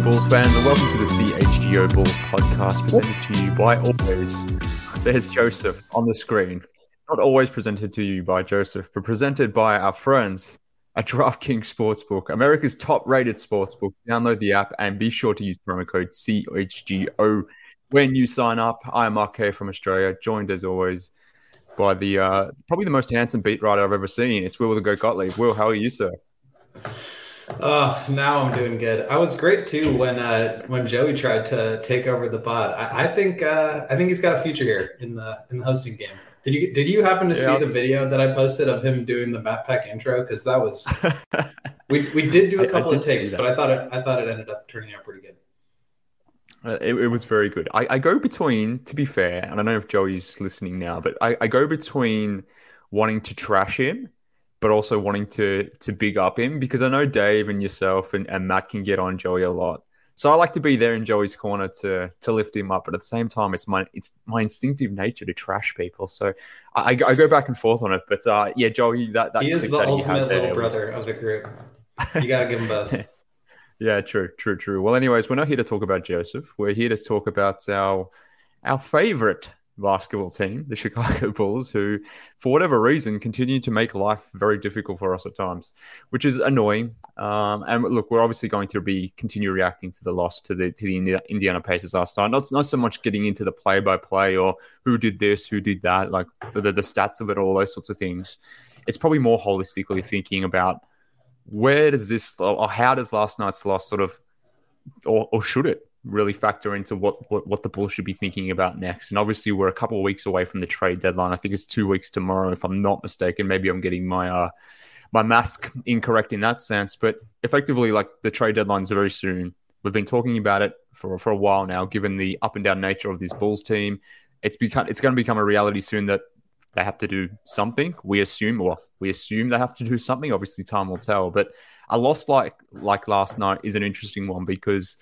Bulls fans, and welcome to the CHGO Bulls podcast presented to you by always. There's Joseph on the screen. Not always presented to you by Joseph, but presented by our friends at DraftKings Sportsbook, America's top rated sportsbook. Download the app and be sure to use promo code CHGO when you sign up. I am Mark RK from Australia, joined as always by the uh, probably the most handsome beat writer I've ever seen. It's Will the Go Gottlieb. Will, how are you, sir? Oh, now I'm doing good. I was great too when uh, when Joey tried to take over the pod. I, I think uh, I think he's got a future here in the in the hosting game. Did you did you happen to yeah. see the video that I posted of him doing the Matt Peck intro? Because that was we we did do a couple of takes, but I thought it I thought it ended up turning out pretty good. Uh, it, it, was very good. I, I go between, to be fair, and I don't know if Joey's listening now, but I, I go between wanting to trash him but also wanting to to big up him because I know Dave and yourself and, and Matt can get on Joey a lot. So I like to be there in Joey's corner to to lift him up, but at the same time, it's my it's my instinctive nature to trash people. So I, I go back and forth on it. But uh, yeah, Joey, that, that he is the ultimate little brother was... of the group. You gotta give him both. yeah, true, true, true. Well, anyways, we're not here to talk about Joseph. We're here to talk about our our favorite basketball team, the Chicago Bulls, who, for whatever reason, continue to make life very difficult for us at times, which is annoying. Um, and look, we're obviously going to be continue reacting to the loss to the to the Indiana Pacers last night. Not not so much getting into the play by play or who did this, who did that, like the, the stats of it, all those sorts of things. It's probably more holistically thinking about where does this or how does last night's loss sort of or, or should it really factor into what, what, what the Bulls should be thinking about next. And obviously, we're a couple of weeks away from the trade deadline. I think it's two weeks tomorrow, if I'm not mistaken. Maybe I'm getting my uh, my mask incorrect in that sense, but effectively, like the trade deadline is very soon. We've been talking about it for for a while now. Given the up and down nature of this Bulls team, it's become it's going to become a reality soon that they have to do something. We assume, well, we assume they have to do something. Obviously, time will tell. But a loss like like last night is an interesting one because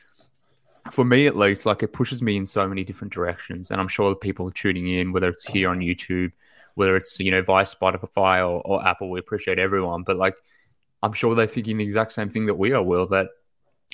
for me at least, like it pushes me in so many different directions. And I'm sure the people tuning in, whether it's here on YouTube, whether it's, you know, via Spotify or, or Apple, we appreciate everyone. But like, I'm sure they're thinking the exact same thing that we are, Will, that,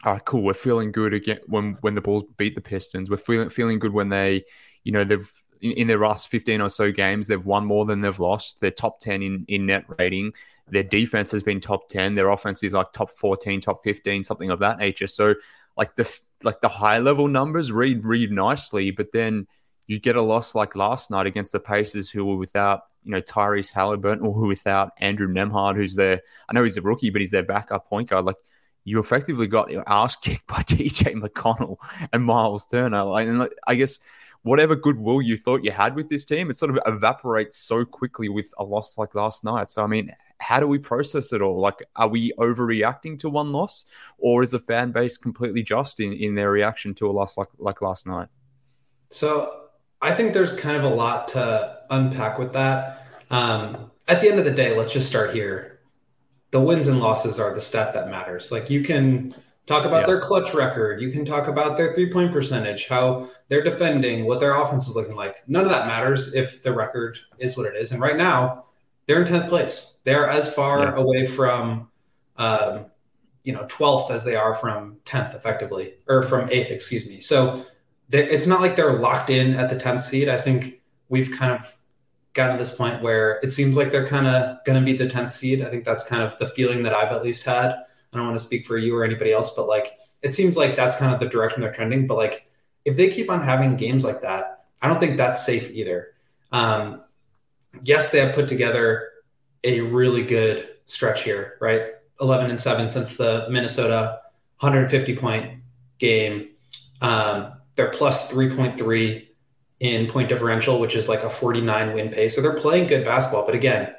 all right, cool, we're feeling good again when, when the Bulls beat the Pistons. We're feeling, feeling good when they, you know, they've, in, in their last 15 or so games, they've won more than they've lost. They're top 10 in, in net rating. Their defense has been top 10. Their offense is like top 14, top 15, something of that nature. So, like this like the high level numbers read read nicely, but then you get a loss like last night against the Pacers, who were without you know Tyrese Halliburton or who without Andrew Nembhard, who's there. I know he's a rookie, but he's their backup point guard. Like you effectively got your ass kicked by TJ McConnell and Myles Turner. Like, and I guess whatever goodwill you thought you had with this team, it sort of evaporates so quickly with a loss like last night. So I mean, how do we process it all? Like, are we overreacting to one loss, or is the fan base completely just in, in their reaction to a loss like like last night? So I think there's kind of a lot to unpack with that. Um, at the end of the day, let's just start here. The wins and losses are the stat that matters. Like you can talk about yeah. their clutch record, you can talk about their three point percentage, how they're defending, what their offense is looking like. None of that matters if the record is what it is. And right now, they're in 10th place. They're as far yeah. away from um, you know 12th as they are from 10th effectively or from 8th excuse me. So it's not like they're locked in at the 10th seed. I think we've kind of gotten to this point where it seems like they're kind of going to be the 10th seed. I think that's kind of the feeling that i've at least had. I don't want to speak for you or anybody else but like it seems like that's kind of the direction they're trending. But like if they keep on having games like that i don't think that's safe either. Um, yes they have put together a really good stretch here right 11 and 7 since the Minnesota 150 point game. Um, they're plus 3.3 in point differential, which is like a 49 win pace. So they're playing good basketball. But again,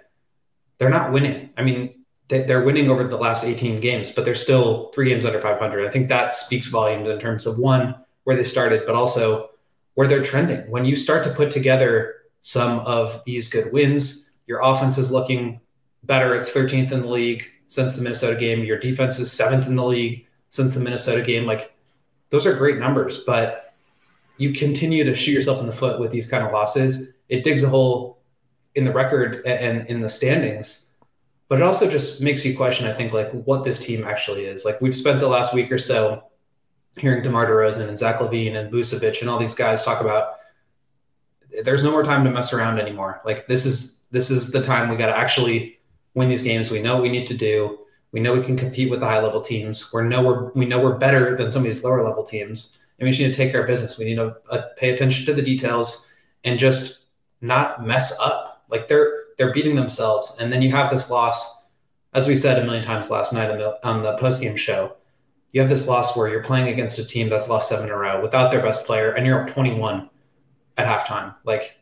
they're not winning. I mean, they're winning over the last 18 games, but they're still three games under 500. I think that speaks volumes in terms of one, where they started, but also where they're trending. When you start to put together some of these good wins, your offense is looking better. It's 13th in the league since the Minnesota game. Your defense is seventh in the league since the Minnesota game. Like those are great numbers, but you continue to shoot yourself in the foot with these kind of losses. It digs a hole in the record and in the standings, but it also just makes you question, I think, like what this team actually is. Like we've spent the last week or so hearing DeMar DeRozan and Zach LaVine and Vucevic and all these guys talk about there's no more time to mess around anymore. Like this is this is the time we got to actually win these games. We know what we need to do. We know we can compete with the high level teams. We know we're we know we're better than some of these lower level teams, and we just need to take care of business. We need to uh, pay attention to the details and just not mess up. Like they're they're beating themselves, and then you have this loss, as we said a million times last night on the on the post game show. You have this loss where you're playing against a team that's lost seven in a row without their best player, and you're up 21 at halftime. Like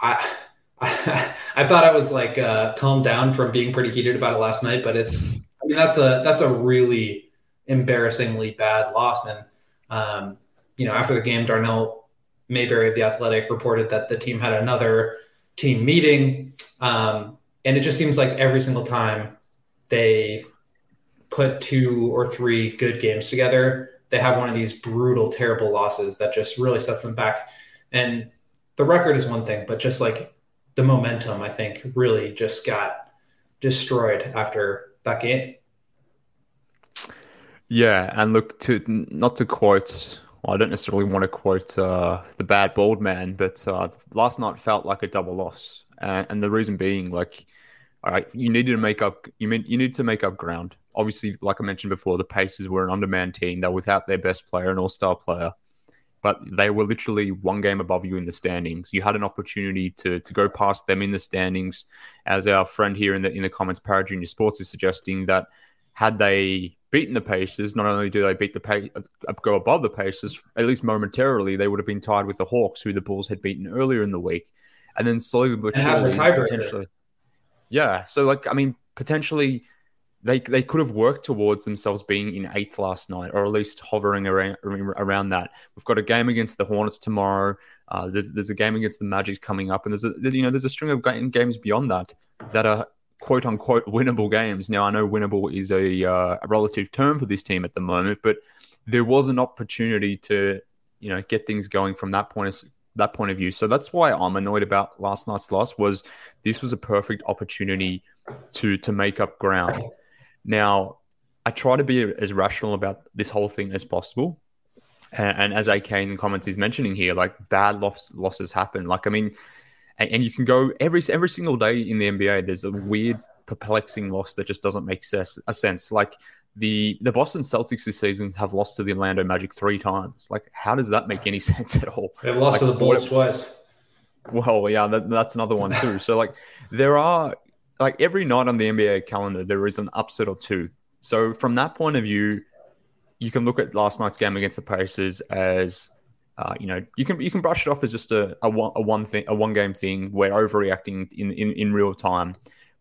I I thought I was like uh, calmed down from being pretty heated about it last night, but it's I mean that's a that's a really embarrassingly bad loss. And um, you know, after the game, Darnell Mayberry of the Athletic reported that the team had another team meeting, um, and it just seems like every single time they put two or three good games together, they have one of these brutal, terrible losses that just really sets them back. And the record is one thing, but just like the momentum, I think, really just got destroyed after that game. Yeah, and look to not to quote. Well, I don't necessarily want to quote uh, the bad bald man, but uh, last night felt like a double loss, and, and the reason being, like, all right, you needed to make up. You mean you need to make up ground. Obviously, like I mentioned before, the Pacers were an undermanned team. They're without their best player, an all-star player but they were literally one game above you in the standings. You had an opportunity to to go past them in the standings, as our friend here in the in the comments, Para Junior Sports, is suggesting that had they beaten the Pacers, not only do they beat the uh, go above the Pacers, at least momentarily, they would have been tied with the Hawks, who the Bulls had beaten earlier in the week, and then slowly but surely, potentially, yeah. So like, I mean, potentially they they could have worked towards themselves being in eighth last night, or at least hovering around around that. We've got a game against the Hornets tomorrow. Uh, there's, there's a game against the Magic coming up, and there's a you know there's a string of games beyond that that are quote unquote winnable games. Now I know winnable is a, uh, a relative term for this team at the moment, but there was an opportunity to you know get things going from that point of that point of view. So that's why I'm annoyed about last night's loss. Was this was a perfect opportunity to to make up ground. Now, I try to be as rational about this whole thing as possible. And, and as AK in the comments is mentioning here, like bad loss, losses happen. Like, I mean, and, and, you can go every every single day in the NBA. There's a weird, perplexing loss that just doesn't make sense. A sense like the the Boston Celtics this season have lost to the Orlando Magic three times. Like, how does that make any sense at all? They've lost like, to the Bulls twice. Well, yeah, that, that's another one too. So, like, there are like every night on the NBA calendar, there is an upset or two. So from that point of view, you can look at last night's game against the Pacers as, uh, you know, you can you can brush it off as just a, a one a one thing a one game thing. We're overreacting in, in in real time,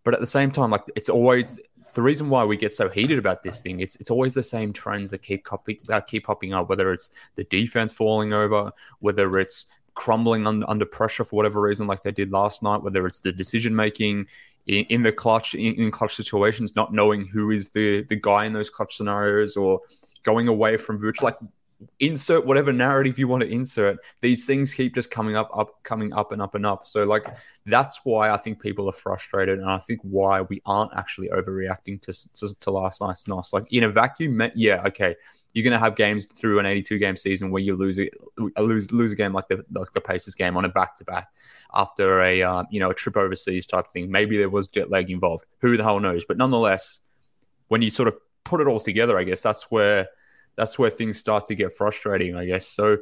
but at the same time, like it's always the reason why we get so heated about this thing. It's it's always the same trends that keep copy, that keep popping up. Whether it's the defense falling over, whether it's crumbling under, under pressure for whatever reason, like they did last night, whether it's the decision making, in, in the clutch in, in, clutch situations, not knowing who is the the guy in those clutch scenarios or going away from Vooch. Like insert whatever narrative you want to insert. These things keep just coming up, up, coming up and up and up. So like that's why I think people are frustrated, and I think why we aren't actually overreacting to to, to last night's loss. Like in a vacuum, yeah, okay, you're going to have games through an 82 game season where you lose it, lose lose a game like the like the Pacers game on a back to back after a uh, you know a trip overseas type thing. Maybe there was jet lag involved. Who the hell knows? But nonetheless, when you sort of put it all together, I guess that's where that's where things start to get frustrating. I guess so.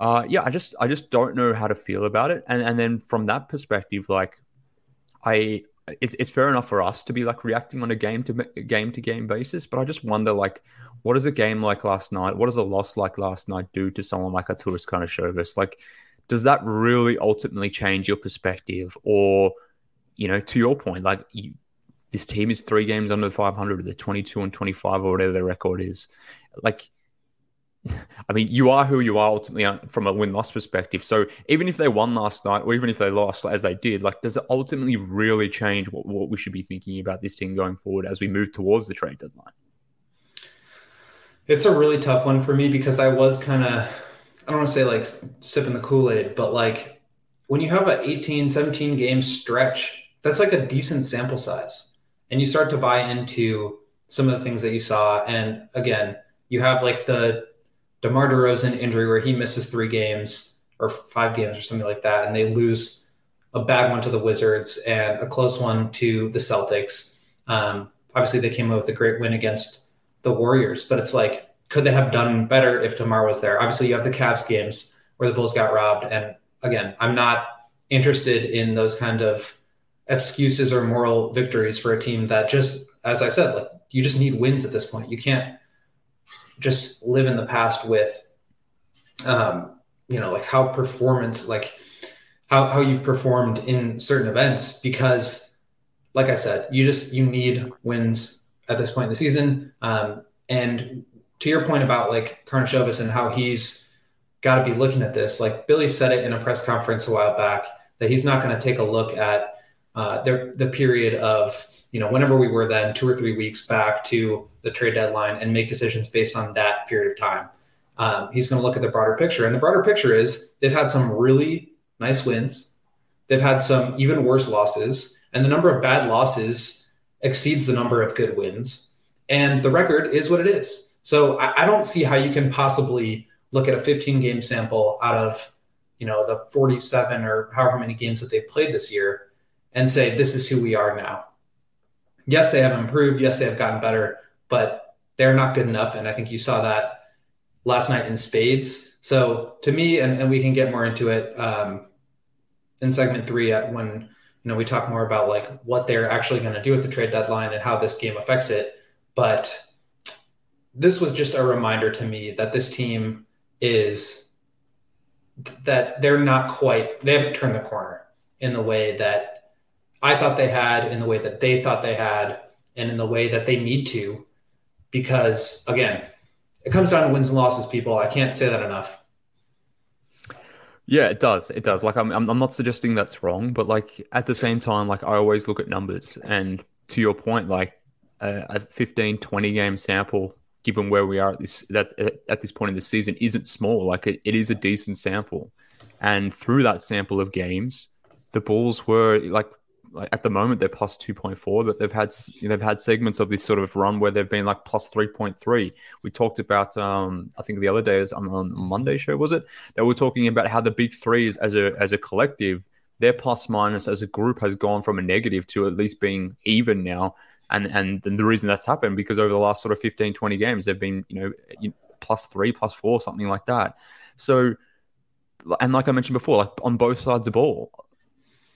Uh, yeah, I just I just don't know how to feel about it. And and then from that perspective, like I it's, it's fair enough for us to be like reacting on a game to game to game basis, but I just wonder like what does a game like last night, what does a loss like last night do to someone like Arturas kind of Karnisovas? Like, does that really ultimately change your perspective? Or, you know, to your point, like you, this team is three games under the 500, they're 22 and 25 or whatever their record is. Like, I mean, you are who you are ultimately from a win loss perspective. So even if they won last night, or even if they lost as they did, like, does it ultimately really change what, what we should be thinking about this team going forward as we move towards the trade deadline? It's a really tough one for me because I was kind of, I don't want to say like sipping the Kool Aid, but like when you have an 18, 17 game stretch, that's like a decent sample size. And you start to buy into some of the things that you saw. And again, you have like the DeMar DeRozan injury where he misses three games or five games or something like that. And they lose a bad one to the Wizards and a close one to the Celtics. Um, obviously, they came up with a great win against the Warriors, but it's like, could they have done better if DeMar was there? Obviously, you have the Cavs games where the Bulls got robbed. And again, I'm not interested in those kind of excuses or moral victories for a team that just, as I said, like you just need wins at this point. You can't just live in the past with, um, you know, like how performance, like how, how you've performed in certain events because like I said, you just, you need wins at this point in the season. Um, and to your point about like Karnisovas and how he's got to be looking at this, like Billy said it in a press conference a while back that he's not going to take a look at uh, the, the period of, you know, whenever we were then two or three weeks back to the trade deadline and make decisions based on that period of time. Um, he's going to look at the broader picture. And the broader picture is they've had some really nice wins. They've had some even worse losses. And the number of bad losses exceeds the number of good wins. And the record is what it is. So I, I don't see how you can possibly look at a 15 game sample out of you know the 47 or however many games that they've played this year and say this is who we are now. Yes they have improved. Yes they have gotten better but they're not good enough. And i think you saw that last night in spades. So to me and, and we can get more into it um, in segment three when you know, we talk more about like what they're actually going to do at the trade deadline and how this game affects it. But this was just a reminder to me that this team is that they're not quite they haven't turned the corner in the way that I thought they had, in the way that they thought they had, and in the way that they need to. Because again, it comes down to wins and losses, people. I can't say that enough. Yeah, it does. It does. Like, I'm, I'm not suggesting that's wrong, but like at the same time, like I always look at numbers. And to your point, like a, a 15, 20 game sample, given where we are at this that at this point in the season, isn't small. Like it, it is a decent sample. And through that sample of games, the Bulls were like like at the moment they're plus 2.4 but they've had they've had segments of this sort of run where they've been like plus 3.3 we talked about um i think the other day on, on monday show was it? They were talking about how the big threes as a as a collective their plus minus as a group has gone from a negative to at least being even now. And and the reason that's happened because over the last sort of 15 20 games they've been you know plus three plus four something like that. So and like i mentioned before like on both sides of the ball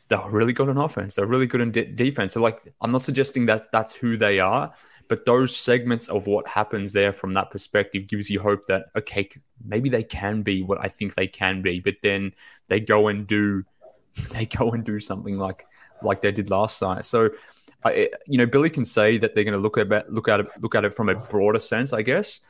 they're really good on offense. They're really good in de- defense. So, like, I'm not suggesting that that's who they are, but those segments of what happens there from that perspective gives you hope that okay, maybe they can be what I think they can be. But then they go and do, they go and do something like like they did last night. So, I, eh, you know, Billy can say that they're going to look at look at it look at it from a broader sense, I guess,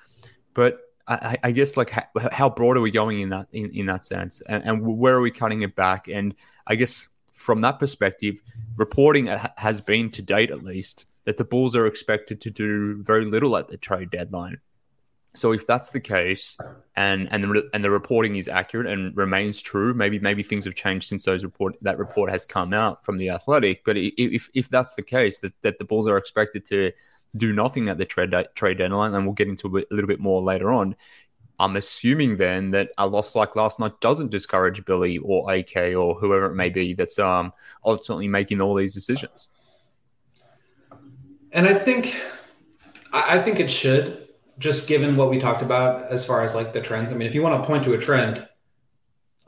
but. I, I guess like how, how, broad are we going in that in, in that sense, and, and where are we cutting it back? And I guess from that perspective, reporting has been to date, at least, that the Bulls are expected to do very little at the trade deadline. So if that's the case, and and the, and the reporting is accurate and remains true, maybe maybe things have changed since those report that report has come out from the Athletic. But if if that's the case, that, that the Bulls are expected to do nothing at the trade trade deadline, and we'll get into a little bit more later on. I'm assuming then that a loss like last night doesn't discourage Billy or AK or whoever it may be that's um, ultimately making all these decisions. And I think, I think it should, just given what we talked about as far as like the trends. I mean, if you want to point to a trend,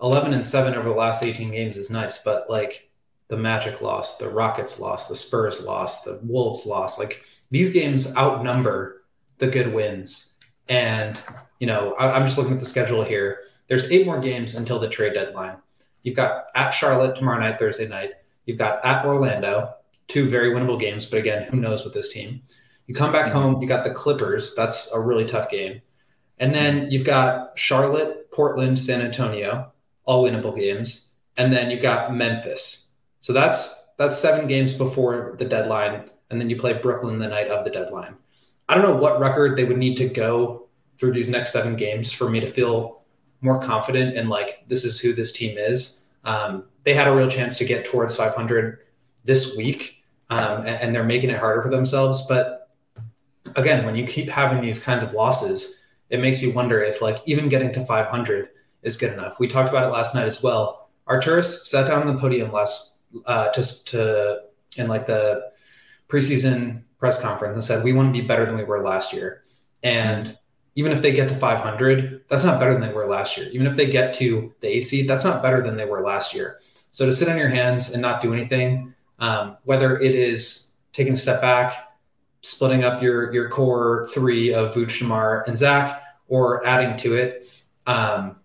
11 and 7 over the last 18 games is nice, but like the Magic lost, the Rockets lost, the Spurs lost, the Wolves lost. Like these games outnumber the good wins. And you know, I, am just looking at the schedule here. There's eight more games until the trade deadline. You've got at Charlotte tomorrow night, Thursday night. You've got at Orlando, two very winnable games, but again, who knows with this team. You come back home, you got the Clippers. That's a really tough game. And then you've got Charlotte, Portland, San Antonio, all winnable games. And then you've got Memphis. So that's that's seven games before the deadline. And then you play Brooklyn the night of the deadline. I don't know what record they would need to go through these next seven games for me to feel more confident in like this is who this team is. Um, they had a real chance to get towards 500 this week, um, and, and they're making it harder for themselves. But again, when you keep having these kinds of losses, it makes you wonder if like even getting to 500 is good enough. We talked about it last night as well. Arturas sat down on the podium last uh, to to in like the preseason press conference and said we want to be better than we were last year. And even if they get to 500, that's not better than they were last year. Even if they get to the eighth seed, that's not better than they were last year. So to sit on your hands and not do anything, um, whether it is taking a step back, splitting up your your core three of Vooch, DeMar, and Zach, or adding to it, um,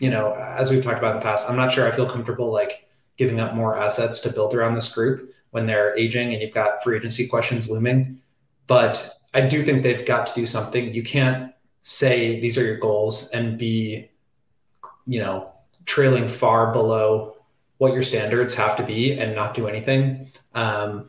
you know, as we've talked about in the past, I'm not sure I feel comfortable like giving up more assets to build around this group when they're aging and you've got free agency questions looming. But I do think they've got to do something. You can't say these are your goals and be, you know, trailing far below what your standards have to be and not do anything. Um,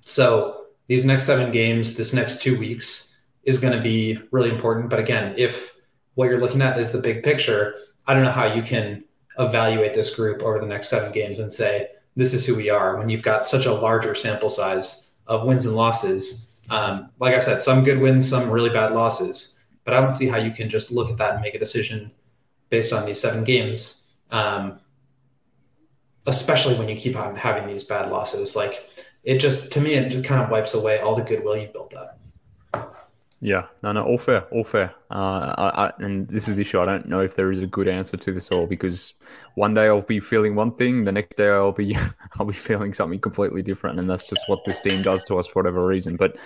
so these next seven games, this next two weeks is going to be really important. But again, if what you're looking at is the big picture, I don't know how you can evaluate this group over the next seven games and say, this is who we are when you've got such a larger sample size of wins and losses. Um, like I said, some good wins, some really bad losses. But I don't see how you can just look at that and make a decision based on these seven games, um, especially when you keep on having these bad losses. Like it just, to me, it just kind of wipes away all the goodwill you built up. Yeah, no, no, all fair, all fair. Uh, I, I, and this is the issue. I don't know if there is a good answer to this all because one day I'll be feeling one thing, the next day I'll be I'll be feeling something completely different, and that's just what this team does to us for whatever reason. But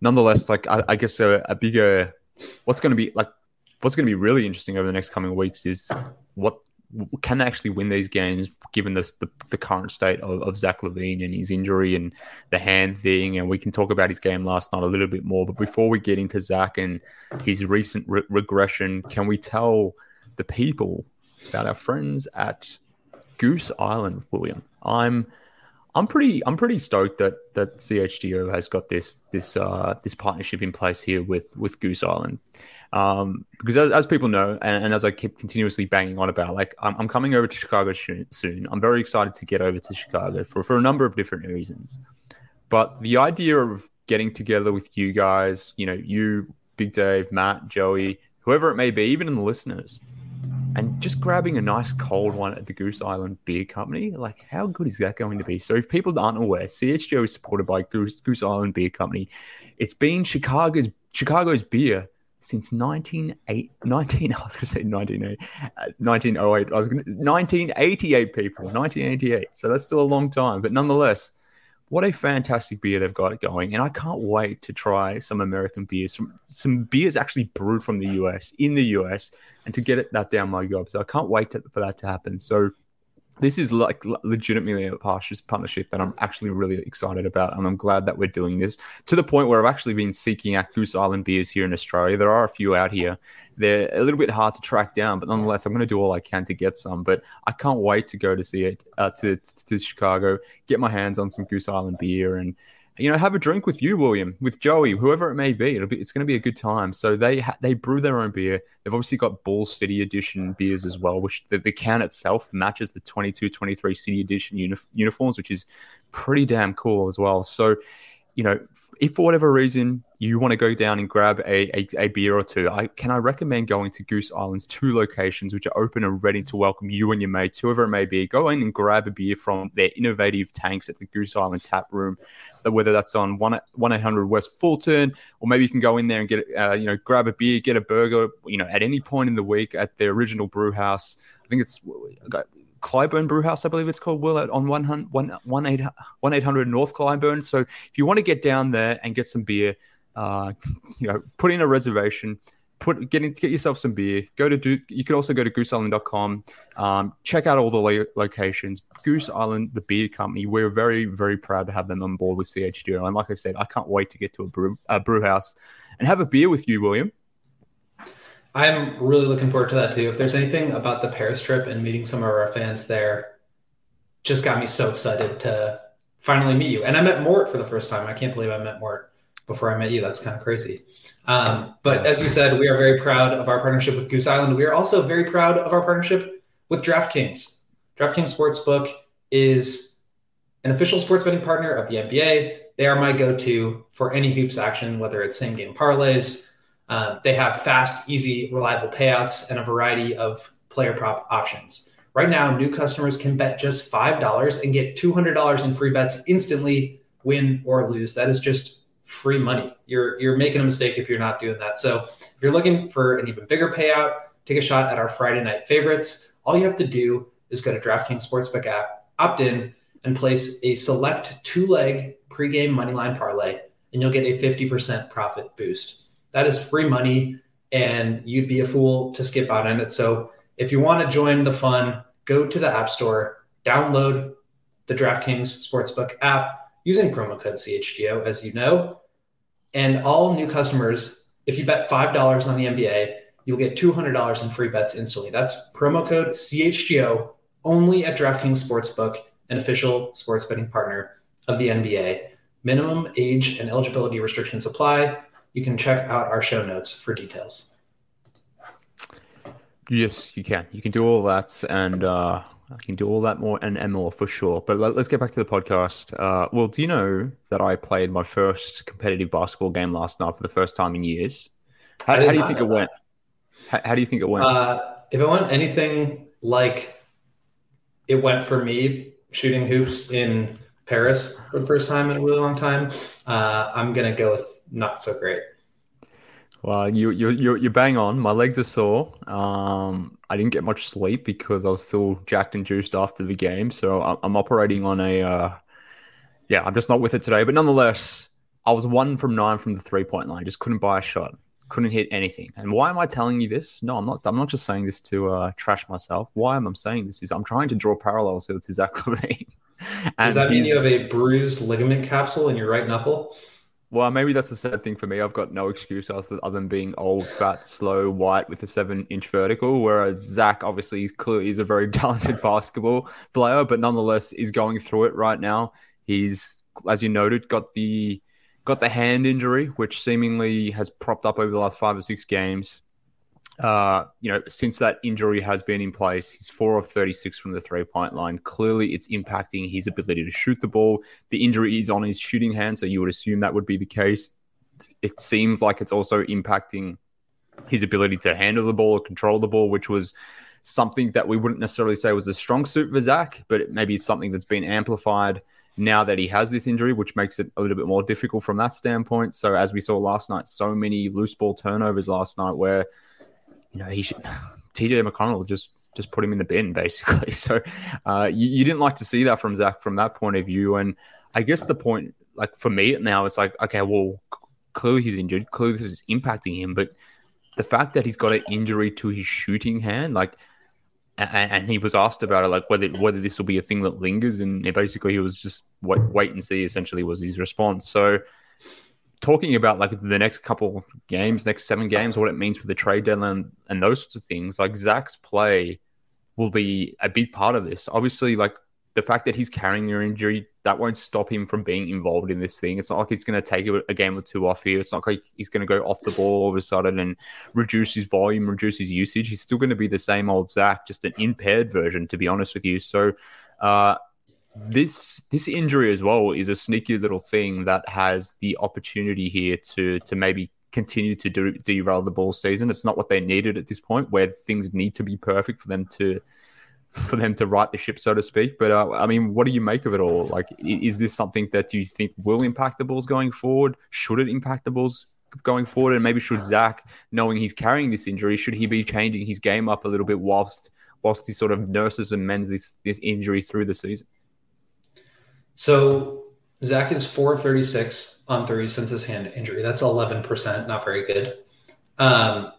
nonetheless, like I, I guess a, a bigger what's going to be like what's going to be really interesting over the next coming weeks is what can they actually win these games given the, the, the current state of, of, Zach LaVine and his injury and the hand thing. And we can talk about his game last night a little bit more. But before we get into Zach and his recent re- regression, can we tell the people about our friends at Goose Island, William? I'm I'm pretty I'm pretty stoked that that CHGO has got this this uh, this partnership in place here with with Goose Island. Um, because as, as, people know, and, and, as I keep continuously banging on about, like I'm, I'm coming over to Chicago soon. I'm very excited to get over to Chicago for, for a number of different reasons. But the idea of getting together with you guys, you know, you, Big Dave, Matt, Joey, whoever it may be, even in the listeners, and just grabbing a nice cold one at the Goose Island Beer Company, like how good is that going to be? So, if people aren't aware, CHGO is supported by Goose, Goose Island Beer Company. It's been Chicago's Chicago's beer since 1908, 19, I was going to say 1908, 1908, uh, I was going to, 1988 people, 1988. So that's still a long time, but nonetheless, what a fantastic beer they've got going. And I can't wait to try some American beers, some, some beers actually brewed from the US, in the US, and to get it, that down my gob. So I can't wait to, for that to happen. So this is like legitimately a partnership that I'm actually really excited about, and I'm glad that we're doing this to the point where I've actually been seeking out Goose Island beers here in Australia. There are a few out here. They're a little bit hard to track down, but nonetheless, I'm going to do all I can to get some. But I can't wait to go to see it uh, to, to, to Chicago, get my hands on some Goose Island beer, and you know, have a drink with you, William, with Joey, whoever it may be. It'll be it's going to be a good time. So they ha- they brew their own beer. They've obviously got Ball City Edition beers as well, which the, the can itself matches the 22-23 City Edition uni- uniforms, which is pretty damn cool as well. So you know, if for whatever reason you want to go down and grab a, a, a, beer or two, I can I recommend going to Goose Island's two locations, which are open and ready to welcome you and your mates, whoever it may be. Go in and grab a beer from their innovative tanks at the Goose Island Tap Room, whether that's on one one eight hundred West Fulton, or maybe you can go in there and get uh, you know grab a beer, get a burger, you know, at any point in the week at the original brew house. I think it's Clybourn Brewhouse, I believe it's called, Will, on 100, 1 800 North Clybourn. So if you want to get down there and get some beer, uh, you know, put in a reservation, put get get yourself some beer. Go to do. You can also go to gooseisland.com. Um, check out all the lo- locations. Goose Island, the beer company. We're very very proud to have them on board with CHGO. And like I said, I can't wait to get to a brew a brew house and have a beer with you, William. I'm really looking forward to that too. If there's anything about the Paris trip and meeting some of our fans there, just got me so excited to finally meet you. And I met Mort for the first time. I can't believe I met Mort before I met you. That's kind of crazy. Um, but as you said, we are very proud of our partnership with Goose Island. We are also very proud of our partnership with DraftKings. DraftKings Sportsbook is an official sports betting partner of the NBA. They are my go to for any hoops action, whether it's same game parlays, um, they have fast, easy, reliable payouts and a variety of player prop options. Right now, new customers can bet just $5 and get $200 in free bets instantly, win or lose. That is just free money. You're, you're making a mistake if you're not doing that. So if you're looking for an even bigger payout, take a shot at our Friday night favorites. All you have to do is go to DraftKings Sportsbook app, opt in, and place a select two leg pregame moneyline parlay, and you'll get a 50% profit boost that is free money and you'd be a fool to skip out on it. So if you want to join the fun, go to the App Store, download the DraftKings Sportsbook app using promo code CHGO, as you know. And all new customers, if you bet $5 on the NBA, you'll get $200 in free bets instantly. That's promo code CHGO only at DraftKings Sportsbook, an official sports betting partner of the NBA. Minimum age and eligibility restrictions apply you can check out our show notes for details. Yes, you can. You can do all that, and uh, you can do all that more and, and more for sure. But let, us get back to the podcast. Uh, well, do you know that I played my first competitive basketball game last night for the first time in years? How, how do you think it went? How, how, do you think it went? Uh, if it went anything like it went for me, shooting hoops in Paris for the first time in a really long time, uh, I'm gonna go with not so great. Well, you you you you bang on. My legs are sore. Um, I didn't get much sleep because I was still jacked and juiced after the game. So I'm, I'm operating on a, uh, yeah, I'm just not with it today. But nonetheless, I was one from nine from the three point line. Just couldn't buy a shot. Couldn't hit anything. And why am I telling you this? No, I'm not. I'm not just saying this to uh, trash myself. Why am I saying this? Is I'm trying to draw parallels here with Zach LaVine. Does that mean you have a bruised ligament capsule in your right knuckle? Well, maybe that's a sad thing for me. I've got no excuse other, than being old, fat, slow, white with a seven-inch vertical. Whereas Zach, obviously, clearly is a very talented basketball player, but nonetheless is going through it right now. He's, as you noted, got the got the hand injury, which seemingly has propped up over the last five or six games uh, you know, since that injury has been in place, he's four of 36 from the three point line. Clearly, it's impacting his ability to shoot the ball. The injury is on his shooting hand, so you would assume that would be the case. It seems like it's also impacting his ability to handle the ball or control the ball, which was something that we wouldn't necessarily say was a strong suit for Zach, but maybe it's something that's been amplified now that he has this injury, which makes it a little bit more difficult from that standpoint. So, as we saw last night, so many loose ball turnovers last night where you know, he should TJ McConnell just just put him in the bin basically. So uh, you, you didn't like to see that from Zach from that point of view. And I guess the point, like for me now, it's like okay, well, clearly he's injured. Clearly this is impacting him, but the fact that he's got an injury to his shooting hand, like. And, and he was asked about it, like whether whether this will be a thing that lingers, and basically he was just wait, wait and see. Essentially, was his response. So, talking about like the next couple games, next seven games, what it means for the trade deadline and those sorts of things, like Zach's play will be a big part of this. Obviously, like the fact that he's carrying your injury, that won't stop him from being involved in this thing. It's not like he's going to take a, game or two off here. It's not like he's going to go off the ball all of a sudden and reduce his volume, reduce his usage. He's still going to be the same old Zach, just an impaired version, to be honest with you. So, uh, this this injury as well is a sneaky little thing that has the opportunity here to to maybe continue to do, derail the ball season. It's not what they needed at this point, where things need to be perfect for them to for them to right the ship, so to speak. But uh, I mean, what do you make of it all? Like, is this something that you think will impact the Bulls going forward? Should it impact the Bulls going forward? And maybe should Zach, knowing he's carrying this injury, should he be changing his game up a little bit whilst whilst he sort of nurses and mends this this injury through the season? So Zach is 436 on three since his hand injury. That's 11%, not very good. Um,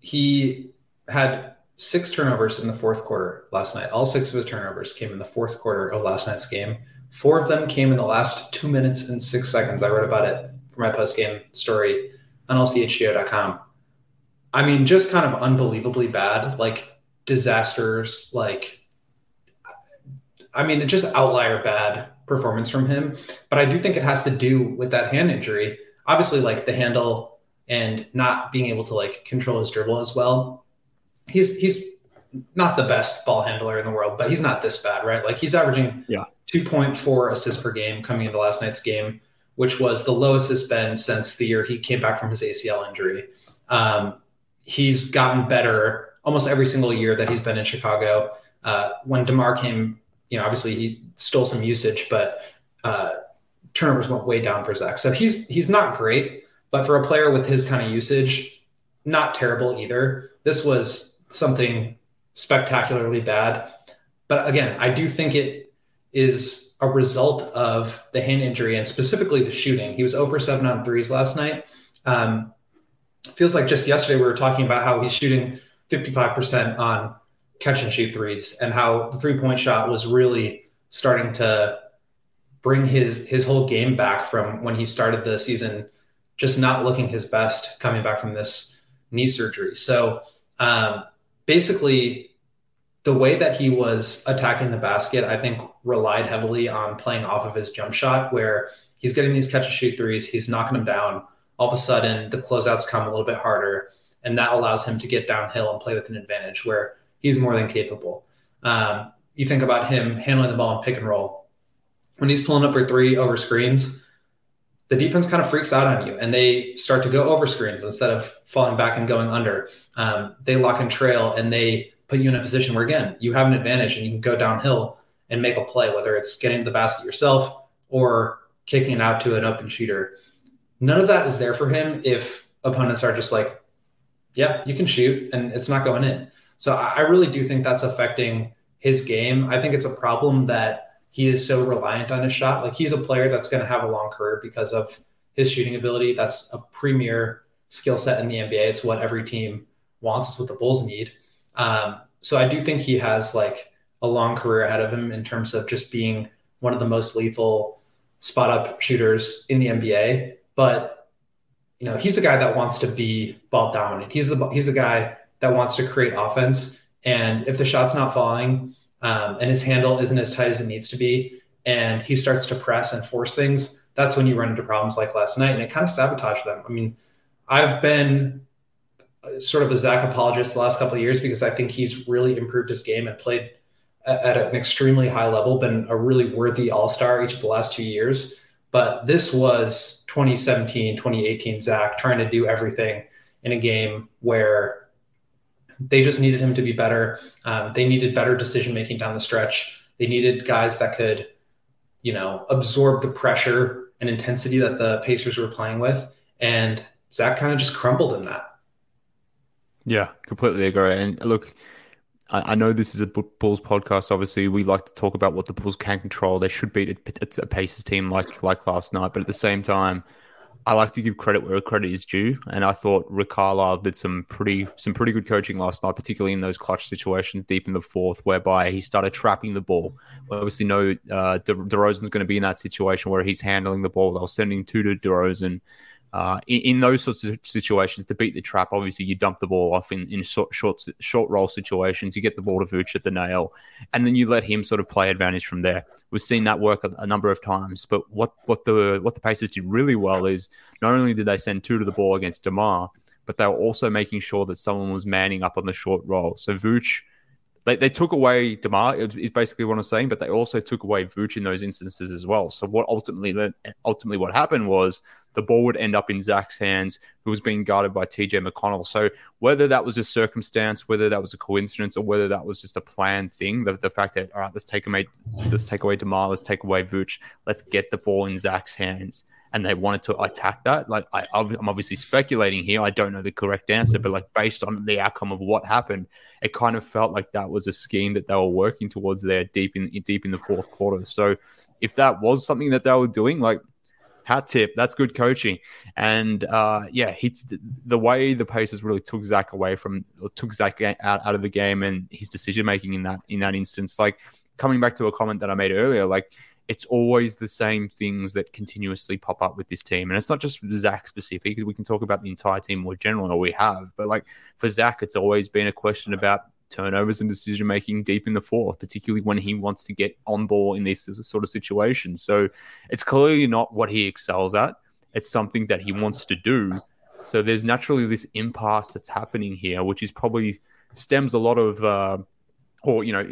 he had six turnovers in the fourth quarter last night. All six of his turnovers came in the fourth quarter of last night's game. Four of them came in the last two minutes and six seconds. I wrote about it for my post game story on lchgo.com. I mean, just kind of unbelievably bad, like disasters, like, I mean, just outlier bad performance from him. But I do think it has to do with that hand injury. Obviously, like the handle and not being able to like control his dribble as well he's he's not the best ball handler in the world, but he's not this bad, right? Like he's averaging yeah. 2.4 assists per game coming into last night's game, which was the lowest it's been since the year he came back from his ACL injury. Um, he's gotten better almost every single year that he's been in Chicago. Uh, when DeMar came, you know, obviously he stole some usage, but uh, turnovers went way down for Zach. So he's he's not great, but for a player with his kind of usage, not terrible either. This was something spectacularly bad. But again, I do think it is a result of the hand injury and specifically the shooting. He was over seven on threes last night. Um, feels like just yesterday we were talking about how he's shooting 55% on catch and shoot threes and how the three point shot was really starting to bring his his whole game back from when he started the season just not looking his best coming back from this knee surgery. So um, basically the way that he was attacking the basket, I think relied heavily on playing off of his jump shot, where he's getting these catch and shoot threes, he's knocking them down. All of a sudden, the closeouts come a little bit harder, and that allows him to get downhill and play with an advantage where he's more than capable. Um, you think about him handling the ball in pick and roll. When he's pulling up for three over screens, the defense kind of freaks out on you and they start to go over screens instead of falling back and going under. Um, they lock and trail and they put you in a position where, again, you have an advantage and you can go downhill and make a play, whether it's getting to the basket yourself or kicking it out to an open shooter. None of that is there for him if opponents are just like, yeah, you can shoot and it's not going in. So I really do think that's affecting his game. I think it's a problem that he is so reliant on his shot. Like he's a player that's going to have a long career because of his shooting ability. That's a premier skill set in the NBA. It's what every team wants. It's what the Bulls need. Um, so I do think he has like a long career ahead of him in terms of just being one of the most lethal spot up shooters in the NBA. But you know, he's a guy that wants to be ball dominant. He's the he's a guy that wants to create offense. And if the shot's not falling, um, and his handle isn't as tight as it needs to be, and he starts to press and force things, that's when you run into problems like last night, and it kind of sabotaged them. I mean, I've been sort of a Zach apologist the last couple of years because I think he's really improved his game and played at an extremely high level, been a really worthy All Star each of the last two years. But this was 2017, 2018 Zach trying to do everything in a game where they just needed him to be better. Um, they needed better decision making down the stretch. They needed guys that could, you know, absorb the pressure and intensity that the Pacers were playing with. And Zach kind of just crumbled in that. Yeah, completely agree. And look, I, know this is a Bulls podcast. Obviously, we like to talk about what the Bulls can control. They should beat a, a Pacers team like like last night, but at the same time, I like to give credit where credit is due, and I thought Rick Carlisle did some pretty some pretty good coaching last night, particularly in those clutch situations deep in the fourth, whereby he started trapping the ball. We obviously, no uh, De- DeRozan's going to be in that situation where he's handling the ball. They'll sending two to DeRozan. uh, in, in, those sorts of situations to beat the trap, obviously you dump the ball off in, in short, short short roll situations. You get the ball to Vooch at the nail, and then you let him sort of play advantage from there. We've seen that work a, a, number of times. But what what the what the Pacers did really well is not only did they send two to the ball against Demar, but they were also making sure that someone was manning up on the short roll. So Vooch they, they took away Demar is basically what I'm saying, but they also took away Vooch in those instances as well. So what ultimately ultimately what happened was the ball would end up in Zach's hands, who was being guarded by TJ McConnell. So whether that was a circumstance, whether that was a coincidence, or whether that was just a planned thing, the, the fact that all right, let's take away let's take away Demar, let's take away Vooch, let's get the ball in Zach's hands and they wanted to attack that. Like I, am obviously speculating here. I don't know the correct answer, but like based on the outcome of what happened, it kind of felt like that was a scheme that they were working towards there deep in deep in the fourth quarter. So if that was something that they were doing, like hat tip, that's good coaching. And uh, yeah, he the way the Pacers really took Zach away from took Zach out, out of the game and his decision making in that in that instance, like coming back to a comment that I made earlier, like it's always the same things that continuously pop up with this team. And it's not just Zach specific. We can talk about the entire team more generally, or we have. But like for Zach, it's always been a question about turnovers and decision making deep in the fourth, particularly when he wants to get on ball in these sort of situations. So it's clearly not what he excels at. It's something that he wants to do. So there's naturally this impasse that's happening here, which is probably stems a lot of uh, or you know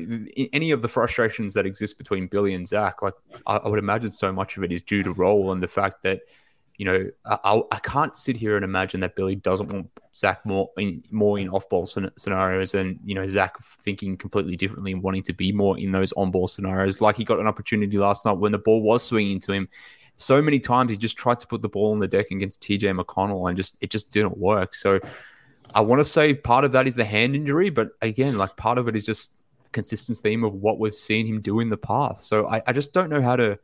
any of the frustrations that exist between Billy and Zach, like I, would imagine so much of it is due to role and the fact that you know I, I can't sit here and imagine that Billy doesn't want Zach more in more in off ball scenarios and you know Zach thinking completely differently and wanting to be more in those on ball scenarios. Like he got an opportunity last night when the ball was swinging to him. So many times he just tried to put the ball on the deck against TJ McConnell and just it just didn't work. So I want to say part of that is the hand injury, but again, like part of it is just consistent theme of what we've seen him do in the past. So I, I just don't know how to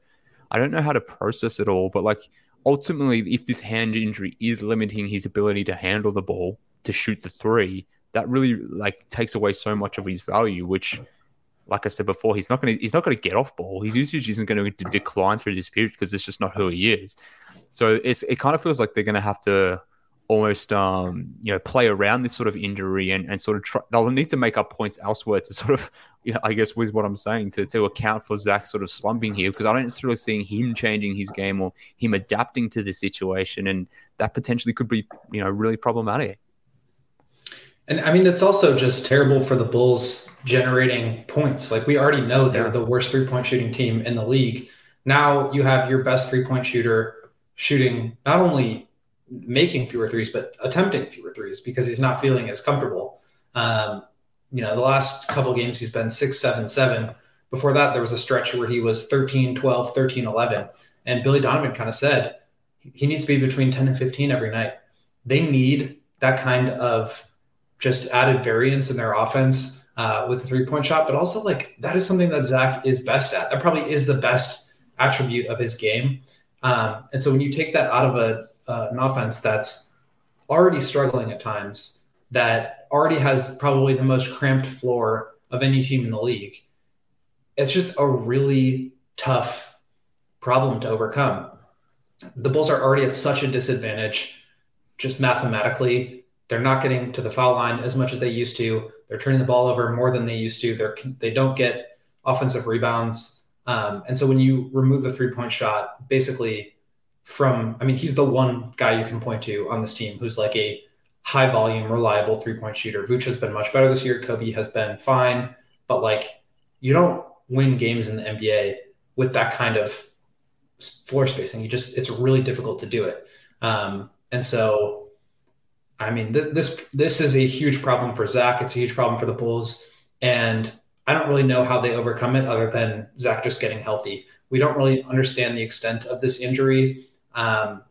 I don't know how to process it all. But like ultimately, if this hand injury is limiting his ability to handle the ball, to shoot the three, that really like takes away so much of his value, which like I said before, he's not going to he's not going to get off ball. His usage isn't going to decline through this period because it's just not who he is. So it's it kind of feels like they're going to have to almost um, you know play around this sort of injury and, and sort of try, they'll need to make up points elsewhere to sort of you know, I guess with what I'm saying to, to account for Zach sort of slumping here because I don't necessarily see him changing his game or him adapting to the situation and that potentially could be you know really problematic. And I mean it's also just terrible for the Bulls generating points. Like we already know they're yeah. the worst three point shooting team in the league. Now you have your best three point shooter shooting not only making fewer threes, but attempting fewer threes because he's not feeling as comfortable. Um, you know, the last couple games he's been six, seven, seven. Before that, there was a stretch where he was 13, 12, 13, 11. And Billy Donovan kind of said he needs to be between 10 and 15 every night. They need that kind of just added variance in their offense uh, with the three point shot, but also like that is something that Zach is best at. That probably is the best attribute of his game. Um, and so when you take that out of a uh, an offense that's already struggling at times, that already has probably the most cramped floor of any team in the league. It's just a really tough problem to overcome. The Bulls are already at such a disadvantage, just mathematically. They're not getting to the foul line as much as they used to. They're turning the ball over more than they used to. They're they don't get offensive rebounds, um, and so when you remove the three point shot, basically from, I mean, he's the one guy you can point to on this team who's like a high volume, reliable three point shooter. Vooch has been much better this year. Coby has been fine, but like you don't win games in the NBA with that kind of floor spacing. You just, it's really difficult to do it. Um, and so, I mean, th- this this is a huge problem for Zach. It's a huge problem for the Bulls, and I don't really know how they overcome it other than Zach just getting healthy. We don't really understand the extent of this injury. Um,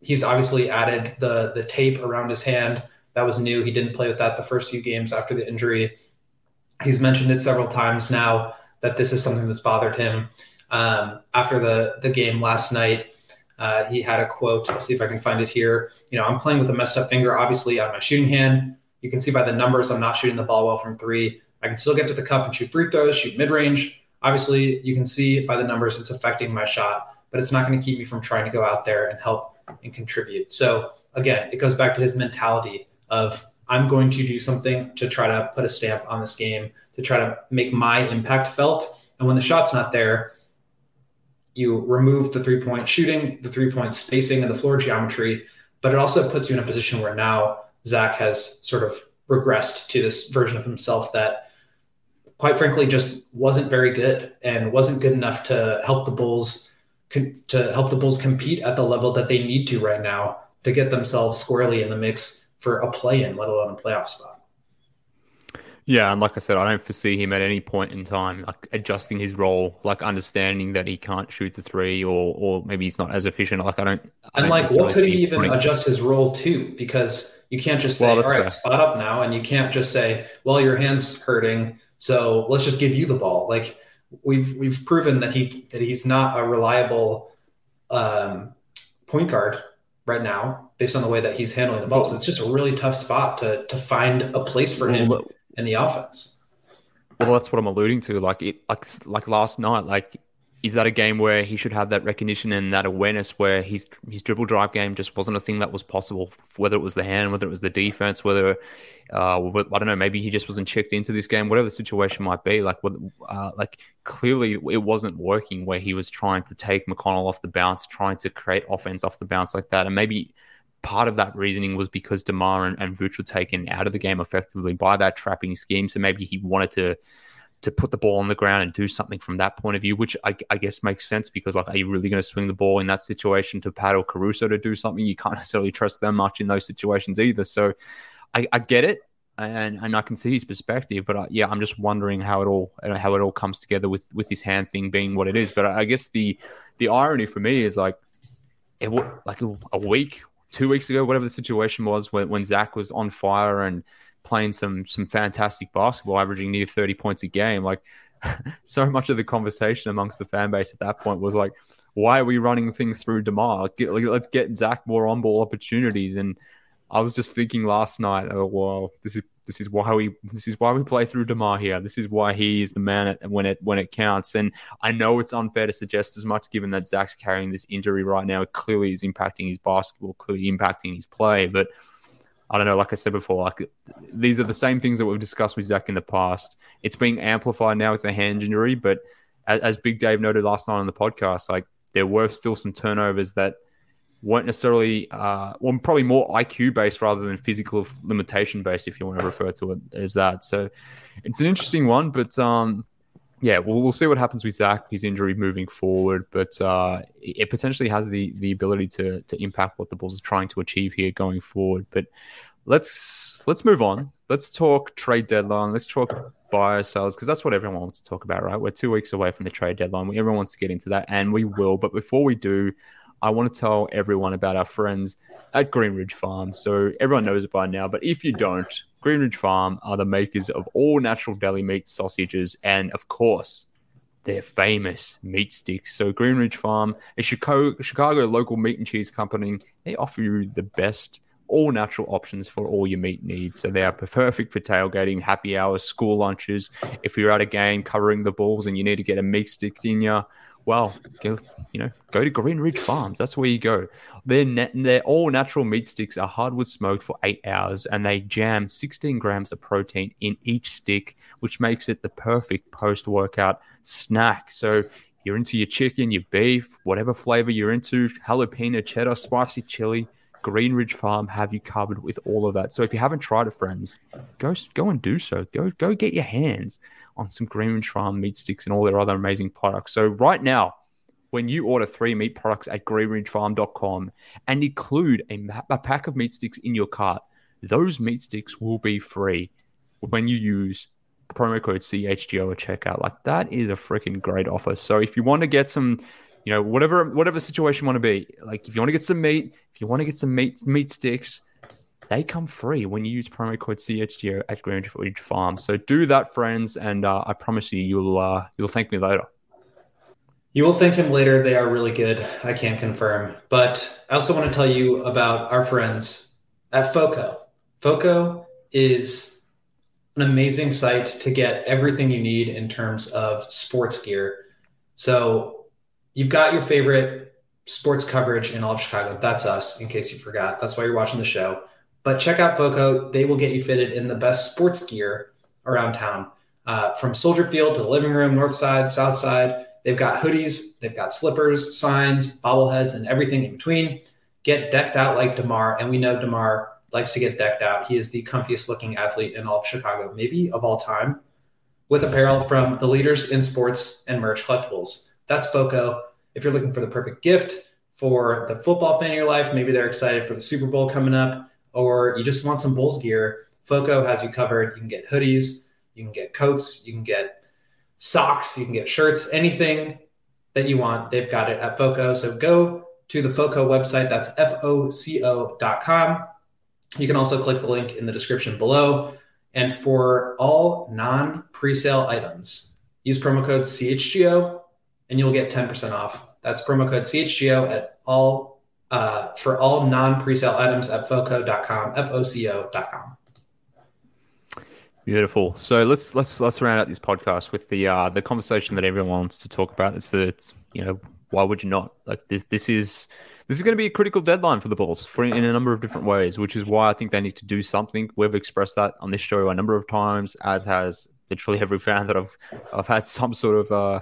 he's obviously added the the tape around his hand. That was new. He didn't play with that the first few games after the injury. He's mentioned it several times now that this is something that's bothered him. Um, after the the game last night, uh, he had a quote. I'll see if I can find it here. You know, I'm playing with a messed up finger, obviously on my shooting hand. You can see by the numbers, I'm not shooting the ball well from three. I can still get to the cup and shoot free throws, shoot mid range. Obviously, you can see by the numbers, it's affecting my shot but it's not going to keep me from trying to go out there and help and contribute. So again, it goes back to his mentality of I'm going to do something to try to put a stamp on this game, to try to make my impact felt. And when the shot's not there, you remove the three point shooting, the three point spacing, and the floor geometry. But it also puts you in a position where now Zach has sort of regressed to this version of himself that, quite frankly, just wasn't very good and wasn't good enough to help the Bulls to help the Bulls compete at the level that they need to right now to get themselves squarely in the mix for a play in, let alone a playoff spot. Yeah, and like I said, I don't foresee him at any point in time like adjusting his role, like understanding that he can't shoot the three, or or maybe he's not as efficient. Like I don't. I and don't like, what could he even adjust his role to? Because you can't just say, well, "All right, fair. spot up now," and you can't just say, "Well, your hand's hurting, so let's just give you the ball." Like we've we've proven that he that he's not a reliable um, point guard right now based on the way that he's handling the ball. So it's just a really tough spot to to find a place for him in the offense. Well, that's what I'm alluding to. Like it, like like last night, like is that a game where he should have that recognition and that awareness where his his dribble drive game just wasn't a thing that was possible, whether it was the hand, whether it was the defense, whether uh, I don't know, maybe he just wasn't checked into this game, whatever the situation might be. Like, uh, like clearly it wasn't working where he was trying to take McConnell off the bounce, trying to create offense off the bounce like that, and maybe part of that reasoning was because DeMar and, and Vooch were taken out of the game effectively by that trapping scheme. So maybe he wanted to to put the ball on the ground and do something from that point of view, which I, I guess makes sense because like, are you really going to swing the ball in that situation to Pat or Caruso to do something? You can't necessarily trust them much in those situations either. So I, I get it, and and I can see his perspective, but I, yeah, I'm just wondering how it all uh, how it all comes together with with his hand thing being what it is. But I, I guess the the irony for me is like it like a week, two weeks ago, whatever the situation was when when Zach was on fire and playing some some fantastic basketball, averaging near 30 points a game. Like so much of the conversation amongst the fan base at that point was like, why are we running things through DeMar? Get, like, let's get Zach more on ball opportunities. And I was just thinking last night, oh well, this is this is why we this is why we play through DeMar here. This is why he is the man at, when it when it counts. And I know it's unfair to suggest as much, given that Zach's carrying this injury right now. It clearly is impacting his basketball, clearly impacting his play, but I don't know, like I said before, like these are the same things that we've discussed with Zach in the past. It's being amplified now with the hand injury, but as, as Big Dave noted last night on the podcast, like there were still some turnovers that weren't necessarily, uh, well, probably more IQ based rather than physical limitation based, if you want to refer to it as that. So it's an interesting one, but um, yeah, we'll, we'll see what happens with Zach, his injury moving forward, but uh, it potentially has the the ability to to impact what the Bulls are trying to achieve here going forward. But let's let's move on. Let's talk trade deadline. Let's talk buy sellers because that's what everyone wants to talk about, right? We're two weeks away from the trade deadline. Everyone wants to get into that, and we will. But before we do, I want to tell everyone about our friends at Green Ridge Farm. So everyone knows it by now, but if you don't, Greenridge Farm are the makers of all natural deli meat sausages and, of course, their famous meat sticks. So Greenridge Farm, a Chicago, Chicago local meat and cheese company, they offer you the best all natural options for all your meat needs. So they are perfect for tailgating, happy hours, school lunches. If you're at a game covering the balls and you need to get a meat stick in you, well, you know, go to Green Ridge Farms. That's where you go. Their net, their all natural meat sticks are hardwood smoked for eight hours, and they jam 16 grams of protein in each stick, which makes it the perfect post workout snack. So you're into your chicken, your beef, whatever flavor you're into, jalapeno, cheddar, spicy chili. Green Ridge Farm have you covered with all of that. So if you haven't tried it, friends, go go and do so. Go go get your hands on some Green Ridge Farm meat sticks and all their other amazing products. So right now, when you order three meat products at greenridgefarm.com and include a, a pack of meat sticks in your cart, those meat sticks will be free when you use promo code CHGO at checkout. Like that is a freaking great offer. So if you want to get some you know, whatever whatever situation you want to be. Like if you want to get some meat, if you want to get some meat meat sticks, they come free when you use promo code CHGO at Green Ridge Farm. So do that, friends, and uh, I promise you, you'll uh, you'll thank me later. You will thank him later. They are really good. I can confirm. But I also want to tell you about our friends at FOCO. FOCO is an amazing site to get everything you need in terms of sports gear. So you've got your favorite sports coverage in all of Chicago. That's us, in case you forgot. That's why you're watching the show. But check out Foco. They will get you fitted in the best sports gear around town. Uh, from Soldier Field to the living room, north side, south side. They've got hoodies, they've got slippers, signs, bobbleheads, and everything in between. Get decked out like DeMar. And we know DeMar likes to get decked out. He is the comfiest looking athlete in all of Chicago, maybe of all time, with apparel from the leaders in sports and merch collectibles. That's Foco. If you're looking for the perfect gift for the football fan in your life, maybe they're excited for the Super Bowl coming up, or you just want some Bulls gear, Foco has you covered. You can get hoodies, you can get coats, you can get socks, you can get shirts, anything that you want, they've got it at Foco. So go to the Foco website. That's F O C O.com. You can also click the link in the description below. And for all non presale items, use promo code CHGO and you'll get 10% off. That's promo code CHGO at all uh, for all non presale items at foco.com, F O C O.com. Beautiful. So let's let's let's round out this podcast with the uh, the conversation that everyone wants to talk about. It's the it's, you know why would you not like this? This is this is going to be a critical deadline for the Bulls for in a number of different ways, which is why I think they need to do something. We've expressed that on this show a number of times, as has literally every fan that I've I've had some sort of uh,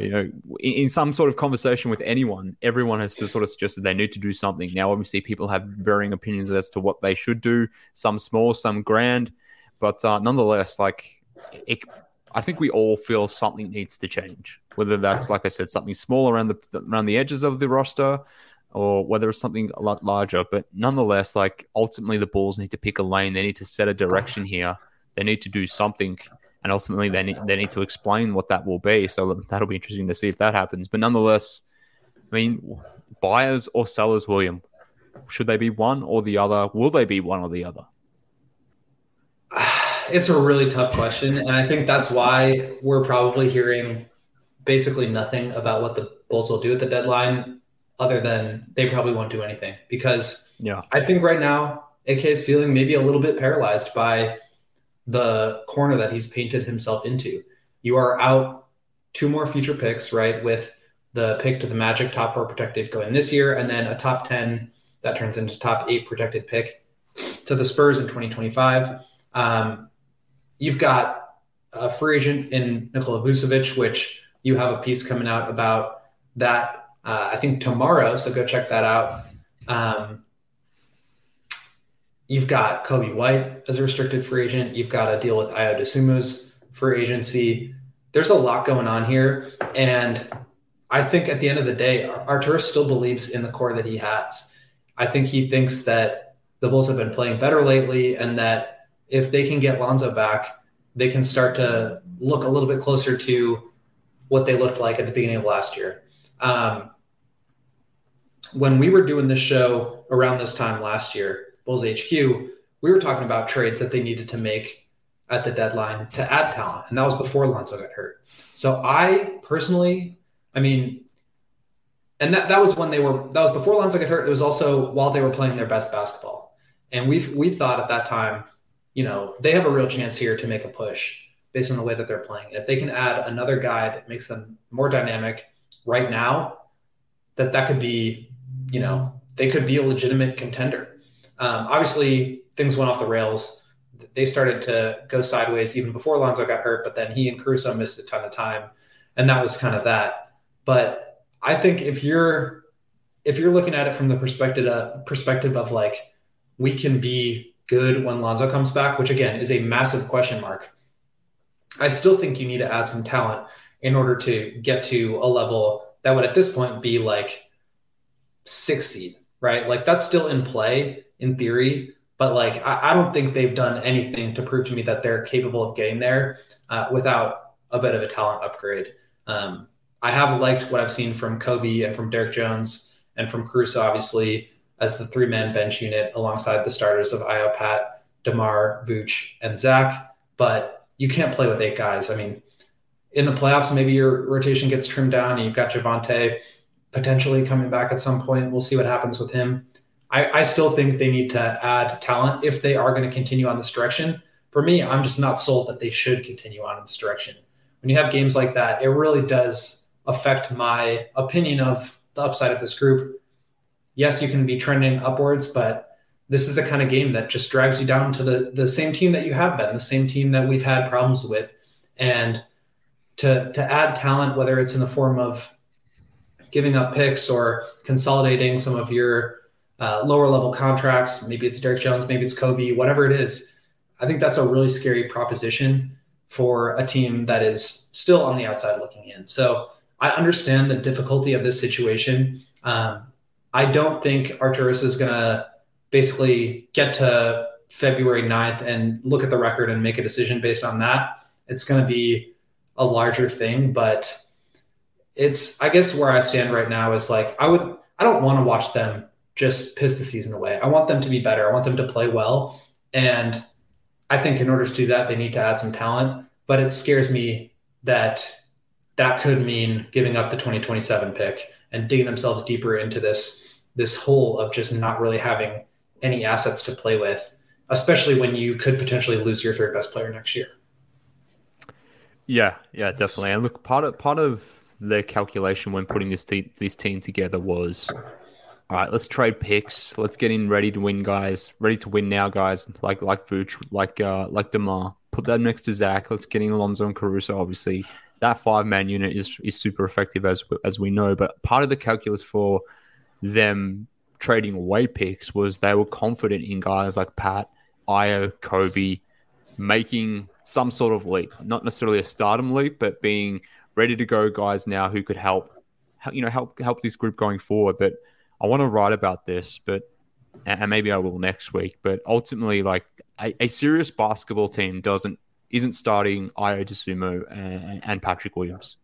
you know in, in, some sort of conversation with anyone. Everyone has sort of suggested they need to do something. Now, obviously, people have varying opinions as to what they should do. Some small, some grand. But uh, nonetheless, like it, I think we all feel something needs to change. Whether that's like I said, something small around the around the edges of the roster, or whether it's something a lot larger. But nonetheless, like ultimately, the Bulls need to pick a lane. They need to set a direction here. They need to do something, and ultimately, they need they need to explain what that will be. So that'll be interesting to see if that happens. But nonetheless, I mean, buyers or sellers, William, should they be one or the other? Will they be one or the other? it's a really tough question. And I think that's why we're probably hearing basically nothing about what the Bulls will do at the deadline, other than they probably won't do anything. Because yeah, I think right now AK is feeling maybe a little bit paralyzed by the corner that he's painted himself into. You are out two more future picks, right? With the pick to the Magic top four protected going this year, and then a top 10 that turns into top eight protected pick to the Spurs in 2025. Um, you've got a free agent in Nikola Vucevic, which you have a piece coming out about that. Uh, I think tomorrow, so go check that out. Um, you've got Coby White as a restricted free agent. You've got a deal with Ayo Dosunmu's free agency. There's a lot going on here, and I think at the end of the day, Arturas still believes in the core that he has. I think he thinks that the Bulls have been playing better lately, and that if they can get Lonzo back, they can start to look a little bit closer to what they looked like at the beginning of last year. Um, when we were doing this show around this time last year, Bulls HQ, we were talking about trades that they needed to make at the deadline to add talent, and that was before Lonzo got hurt. So I personally, I mean, and that that was when they were that was before Lonzo got hurt. It was also while they were playing their best basketball, and we we thought at that time you know, they have a real chance here to make a push based on the way that they're playing. If they can add another guy that makes them more dynamic right now, that that could be, you know, they could be a legitimate contender. Um, obviously, things went off the rails. They started to go sideways even before Lonzo got hurt, but then he and Caruso missed a ton of time, and that was kind of that. But I think if you're if you're looking at it from the perspective uh, perspective of like we can be good when Lonzo comes back, which again is a massive question mark. I still think you need to add some talent in order to get to a level that would at this point be like six seed, right? Like that's still in play in theory, but like I, I don't think they've done anything to prove to me that they're capable of getting there uh, without a bit of a talent upgrade. Um, I have liked what I've seen from Coby and from Derrick Jones and from Caruso, obviously as the three man bench unit alongside the starters of Ayo Pat, DeMar, Vooch, and Zach. But you can't play with eight guys. I mean, in the playoffs, maybe your rotation gets trimmed down and you've got Javonte potentially coming back at some point. We'll see what happens with him. I, I still think they need to add talent if they are going to continue on this direction. For me, I'm just not sold that they should continue on in this direction. When you have games like that, it really does affect my opinion of the upside of this group. Yes, you can be trending upwards, but this is the kind of game that just drags you down to the the same team that you have been, the same team that we've had problems with, and to to add talent, whether it's in the form of giving up picks or consolidating some of your uh, lower level contracts. Maybe it's Derrick Jones, maybe it's Coby, whatever it is. I think that's a really scary proposition for a team that is still on the outside looking in. So I understand the difficulty of this situation. Um, I don't think Arturas is going to basically get to February 9th and look at the record and make a decision based on that. It's going to be a larger thing, but it's, I guess, where I stand right now is like, I would, I don't want to watch them just piss the season away. I want them to be better. I want them to play well. And I think in order to do that, they need to add some talent. But it scares me that that could mean giving up the 2027 pick and digging themselves deeper into this this hole of just not really having any assets to play with, especially when you could potentially lose your third best player next year. Yeah, yeah, definitely. And look, part of part of the calculation when putting this te- this team together was all right, let's trade picks. Let's get in ready to win, guys. Ready to win now, guys. Like like Vooch, like uh, like DeMar. Put that next to Zach. Let's get in Alonso and Caruso. Obviously, that five man unit is is super effective as as we know. But part of the calculus for them trading away picks was they were confident in guys like Pat, Ayo, Coby, making some sort of leap. Not necessarily a stardom leap, but being ready to go guys now who could help, you know, help help this group going forward. But I want to write about this, but and maybe I will next week. But ultimately, like a, a serious basketball team doesn't isn't starting Ayo Dosunmu and, and, Patrick Williams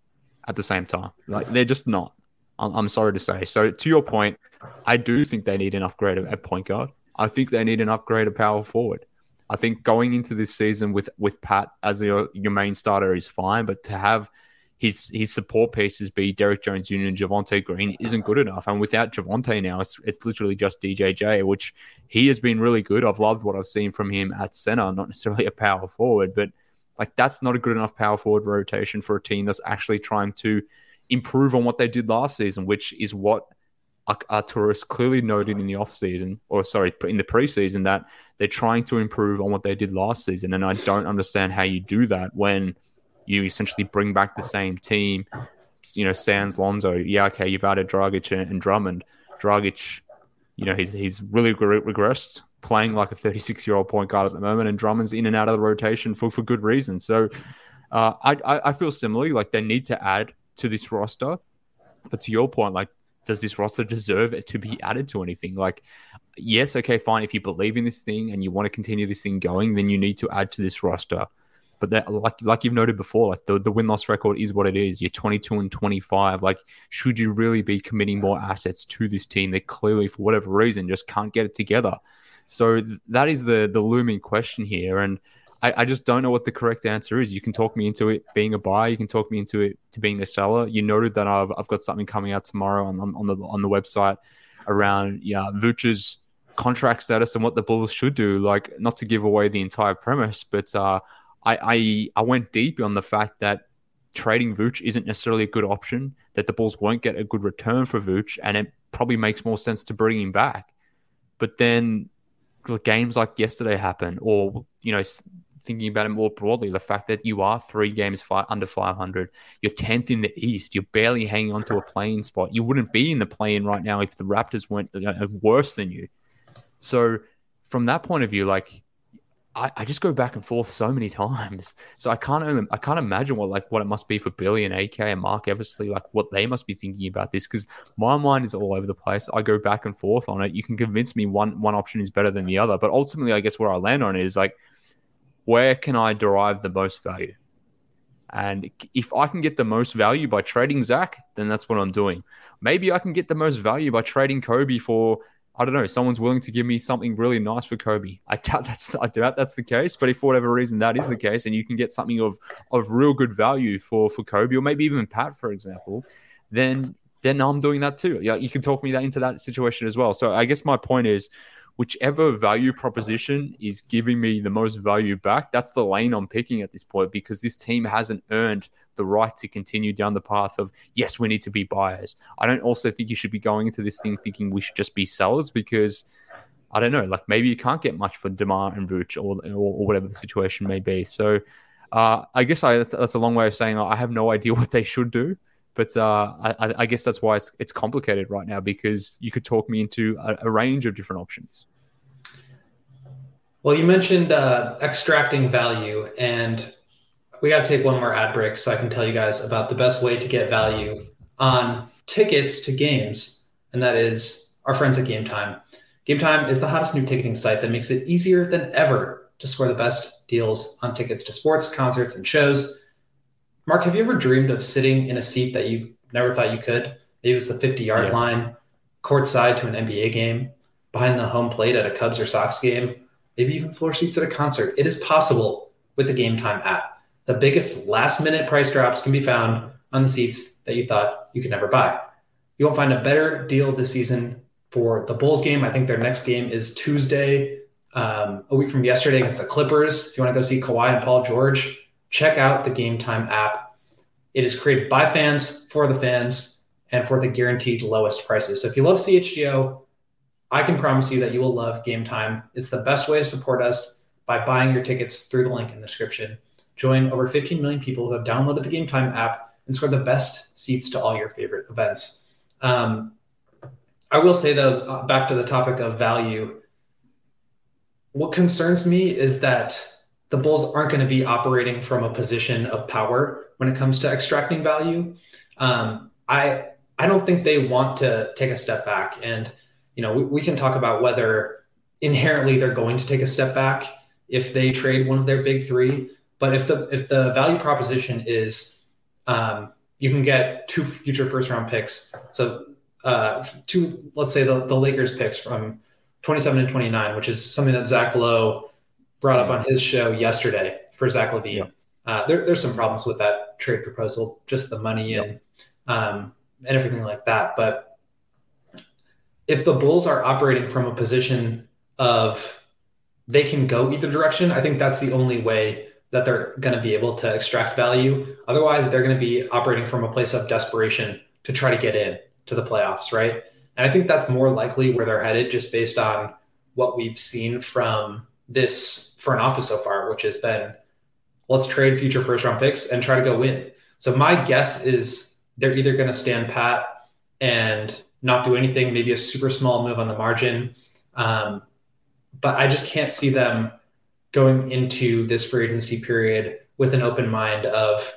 at the same time. Like they're just not. I'm, I'm, sorry to say. So to your point, I do think they need an upgrade at point guard. I think they need an upgrade at power forward. I think going into this season with with Pat as your your main starter is fine, but to have his his support pieces be Derrick Jones Jr. and Javonte Green isn't good enough. And without Javonte now, it's it's literally just DJJ, which he has been really good. I've loved what I've seen from him at center, not necessarily a power forward, but like that's not a good enough power forward rotation for a team that's actually trying to improve on what they did last season, which is what Arturas clearly noted in the offseason, or sorry, in the preseason, that they're trying to improve on what they did last season. And I don't understand how you do that when you essentially bring back the same team. You know, Sans Lonzo, yeah, okay, you've added Dragic and, Drummond. Dragic, you know, he's he's really regressed, playing like a 36 year old point guard at the moment, and Drummond's in and out of the rotation for for good reason. So, uh, I, I I feel similarly like they need to add to this roster, but to your point, like, does this roster deserve it to be added to anything? Like, yes, okay, fine. If you believe in this thing and you want to continue this thing going, then you need to add to this roster. But that, like like you've noted before, like the, the win loss record is what it is. You're 22 and 25. Like, should you really be committing more assets to this team? They clearly, for whatever reason, just can't get it together. So th- that is the the looming question here, and I, I, just don't know what the correct answer is. You can talk me into it being a buy. You can talk me into it to being a seller. You noted that I've I've got something coming out tomorrow on on the on the website around yeah contract status and what the Bulls should do. Like not to give away the entire premise, but uh, I, I, I went deep on the fact that trading Vooch isn't necessarily a good option, that the Bulls won't get a good return for Vooch, and it probably makes more sense to bring him back. But then games like yesterday happen, or, you know, thinking about it more broadly, the fact that you are three games five, under 500, you're 10th in the East, you're barely hanging on to a play-in spot. You wouldn't be in the play-in right now if the Raptors weren't uh, worse than you. So from that point of view, like I, I, just go back and forth so many times. So I can't only, I can't imagine what like what it must be for Billy and AK and Marc Eversley, like what they must be thinking about this because my mind is all over the place. I go back and forth on it. You can convince me one one option is better than the other, but ultimately, I guess where I land on it is like, where can I derive the most value? And if I can get the most value by trading Zach, then that's what I'm doing. Maybe I can get the most value by trading Coby for I don't know, someone's willing to give me something really nice for Coby. I doubt that's I doubt that's the case, but if for whatever reason that is the case, and you can get something of of real good value for for Coby or maybe even Pat, for example, then then I'm doing that too. Yeah, you can talk me that into that situation as well. So I guess my point is, whichever value proposition is giving me the most value back, that's the lane I'm picking at this point because this team hasn't earned the right to continue down the path of, yes, we need to be buyers. I don't also think you should be going into this thing thinking we should just be sellers because I don't know, like maybe you can't get much for DeMar and Vooch or, or, or whatever the situation may be. So uh, I guess I, that's a long way of saying I have no idea what they should do. But uh, I, I, guess that's why it's, it's complicated right now because you could talk me into a, a range of different options. Well, you mentioned uh, extracting value, and we got to take one more ad break so I can tell you guys about the best way to get value on tickets to games, and that is our friends at Game Time. Game Time is the hottest new ticketing site that makes it easier than ever to score the best deals on tickets to sports, concerts, and shows. Mark, have you ever dreamed of sitting in a seat that you never thought you could? Maybe it was the 50 yard yes. line, courtside to an NBA game, behind the home plate at a Cubs or Sox game, maybe even floor seats at a concert. It is possible with the Game Time app. The biggest last minute price drops can be found on the seats that you thought you could never buy. You won't find a better deal this season for the Bulls game. I think their next game is Tuesday, um, a week from yesterday against the Clippers. If you want to go see Kawhi and Paul George, check out the Game Time app. It is created by fans for the fans and for the guaranteed lowest prices. So if you love CHGO, I can promise you that you will love Game Time. It's the best way to support us by buying your tickets through the link in the description. Join over 15 million people who have downloaded the Game Time app and score the best seats to all your favorite events. Um, I will say though, uh, back to the topic of value, what concerns me is that the Bulls aren't going to be operating from a position of power when it comes to extracting value. Um, I I don't think they want to take a step back, and you know we, we can talk about whether inherently they're going to take a step back if they trade one of their big three. But if the if the value proposition is um, you can get two future first round picks, so uh, two let's say the, the Lakers picks from 27 and 29, which is something that Zach Lowe brought up on his show yesterday for Zach LaVine. Yeah. Uh, there, there's some problems with that trade proposal, just the money and um, and everything like that. But if the Bulls are operating from a position of they can go either direction, I think that's the only way that they're going to be able to extract value. Otherwise, they're going to be operating from a place of desperation to try to get in to the playoffs, right? And I think that's more likely where they're headed just based on what we've seen from this front office so far, which has been let's trade future first round picks and try to go win. So my guess is they're either going to stand pat and not do anything, maybe a super small move on the margin. Um, but I just can't see them going into this free agency period with an open mind of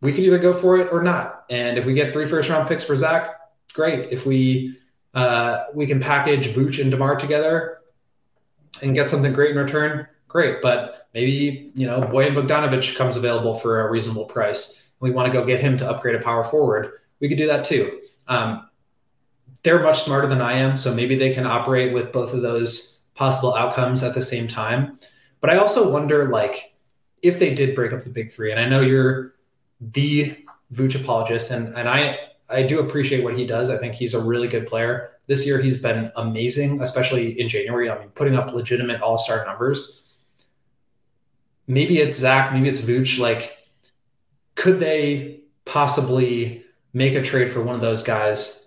we could either go for it or not. And if we get three first round picks for Zach, great. If we uh, we can package Vooch and DeMar together and get something great in return, great. But maybe, you know, Bojan Bogdanovic comes available for a reasonable price. We want to go get him to upgrade a power forward. We could do that too. Um, they're much smarter than I am. So maybe they can operate with both of those possible outcomes at the same time. But I also wonder, like, if they did break up the big three, and I know you're the Vooch apologist, and, and I, I do appreciate what he does. I think he's a really good player. This year, he's been amazing, especially in January. I mean, putting up legitimate all star numbers maybe it's Zach, maybe it's Vooch. Like, could they possibly make a trade for one of those guys,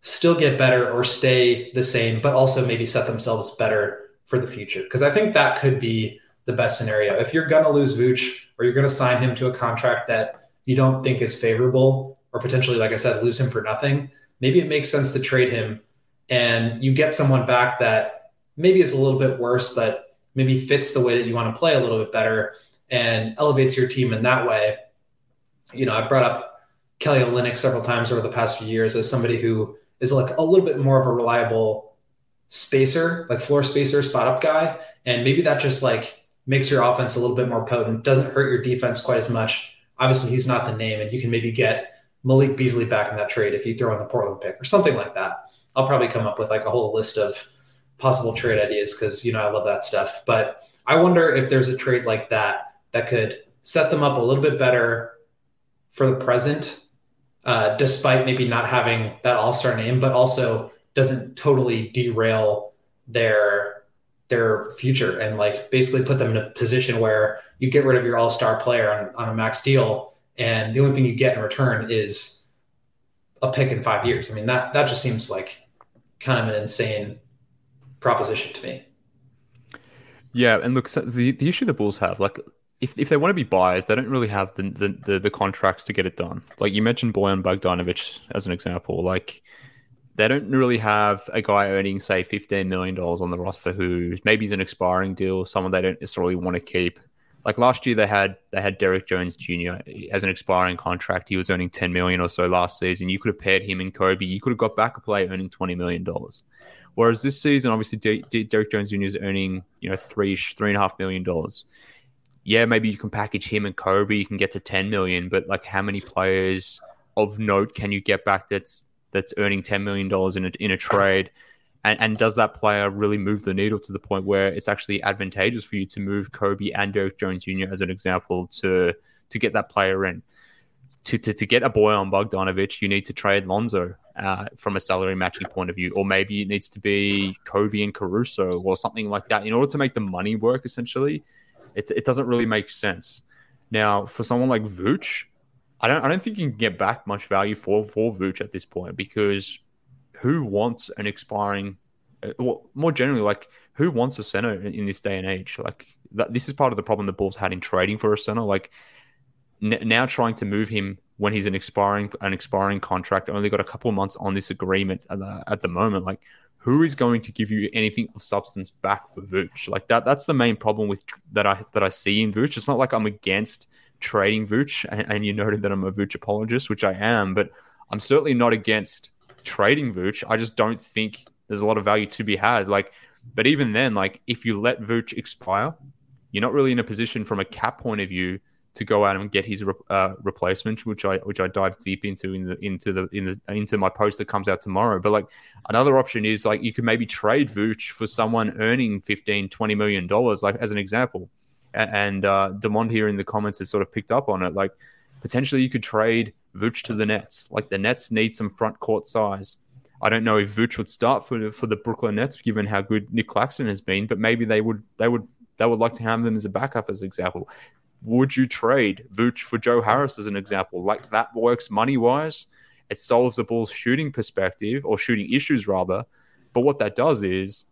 still get better or stay the same, but also maybe set themselves better for the future? Because I think that could be the best scenario. If you're going to lose Vooch or you're going to sign him to a contract that you don't think is favorable, or potentially, like I said, lose him for nothing, maybe it makes sense to trade him and you get someone back that maybe is a little bit worse, but maybe fits the way that you want to play a little bit better and elevates your team in that way. You know, I brought up Kelly Olynyk several times over the past few years as somebody who is like a little bit more of a reliable spacer, like floor spacer, spot up guy. And maybe that just like makes your offense a little bit more potent, doesn't hurt your defense quite as much. Obviously, he's not the name, and you can maybe get Malik Beasley back in that trade if you throw in the Portland pick or something like that. I'll probably come up with like a whole list of possible trade ideas because you know I love that stuff. But I wonder if there's a trade like that that could set them up a little bit better for the present, uh, despite maybe not having that all star name, but also doesn't totally derail their their future and like basically put them in a position where you get rid of your all-star player on, on a max deal and the only thing you get in return is a pick in five years. I mean that that just seems like kind of an insane proposition to me. Yeah, and look, so the the issue the Bulls have, like, if, if they want to be buyers, they don't really have the, the, the, the contracts to get it done. Like you mentioned Bojan Bogdanovic as an example. Like they don't really have a guy earning, say, $15 million on the roster who maybe is an expiring deal, someone they don't necessarily want to keep. Like last year they had they had Derrick Jones Jr. as an expiring contract. He was earning 10 million or so last season. You could have paired him and Coby. You could have got back a player earning 20 million dollars. Whereas this season, obviously, D- D- Derrick Jones Jr. is earning you know three three and a half million dollars. Yeah, maybe you can package him and Coby. You can get to ten million, but like, how many players of note can you get back that's that's earning ten million dollars in a in a trade? And, and does that player really move the needle to the point where it's actually advantageous for you to move Coby and Derrick Jones Jr. as an example to to get that player in? To, to, to get a Bojan Bogdanovic, you need to trade Lonzo uh, from a salary matching point of view, or maybe it needs to be Coby and Caruso or something like that in order to make the money work. Essentially, it's, it doesn't really make sense. Now, for someone like Vooch, I don't I don't think you can get back much value for for Vooch at this point because who wants an expiring? Uh, well, more generally, like who wants a center in, in this day and age? Like this is part of the problem the Bulls had in trading for a center. Like n- now trying to move him when he's an expiring an expiring contract, only got a couple months on this agreement at the, at the moment. Like, who is going to give you anything of substance back for Vooch? Like that. That's the main problem with that I that I see in Vooch. It's not like I'm against trading Vooch, and, and you noted that I'm a Vooch apologist, which I am, but I'm certainly not against trading Vooch. I just don't think there's a lot of value to be had. Like, but even then, like if you let Vooch expire, you're not really in a position from a cap point of view to go out and get his uh, replacement, which I which I dive deep into in the into the in the into my post that comes out tomorrow. But like another option is like you could maybe trade Vooch for someone earning 15, 20 million dollars, like as an example. And uh, Demond here in the comments has sort of picked up on it. Like potentially you could trade Vooch to the Nets. Like the Nets need some front court size. I don't know if Vooch would start for the, for the Brooklyn Nets, given how good Nic Claxton has been, but maybe they would they would they would like to have them as a backup, as example would you trade Vooch for Joe Harris as an example? Like that works money wise. It solves the Bulls' shooting perspective or shooting issues rather. But what that does is,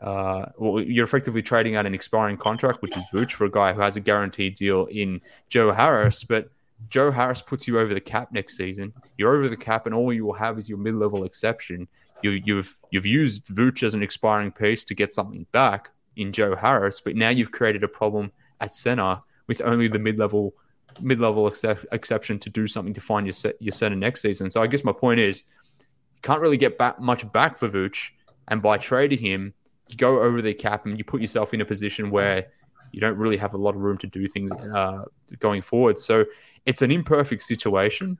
uh, well, you're effectively trading out an expiring contract, which is Vooch, for a guy who has a guaranteed deal in Joe Harris. But Joe Harris puts you over the cap next season. You're over the cap, and all you will have is your mid-level exception. You, you've you've used Vooch as an expiring piece to get something back in Joe Harris, but now you've created a problem at center with only the mid level mid level excep- exception to do something to find your set, your center next season. So I guess my point is, you can't really get back much back for Vooch, and by trading him, go over the cap and you put yourself in a position where you don't really have a lot of room to do things uh, going forward. So it's an imperfect situation.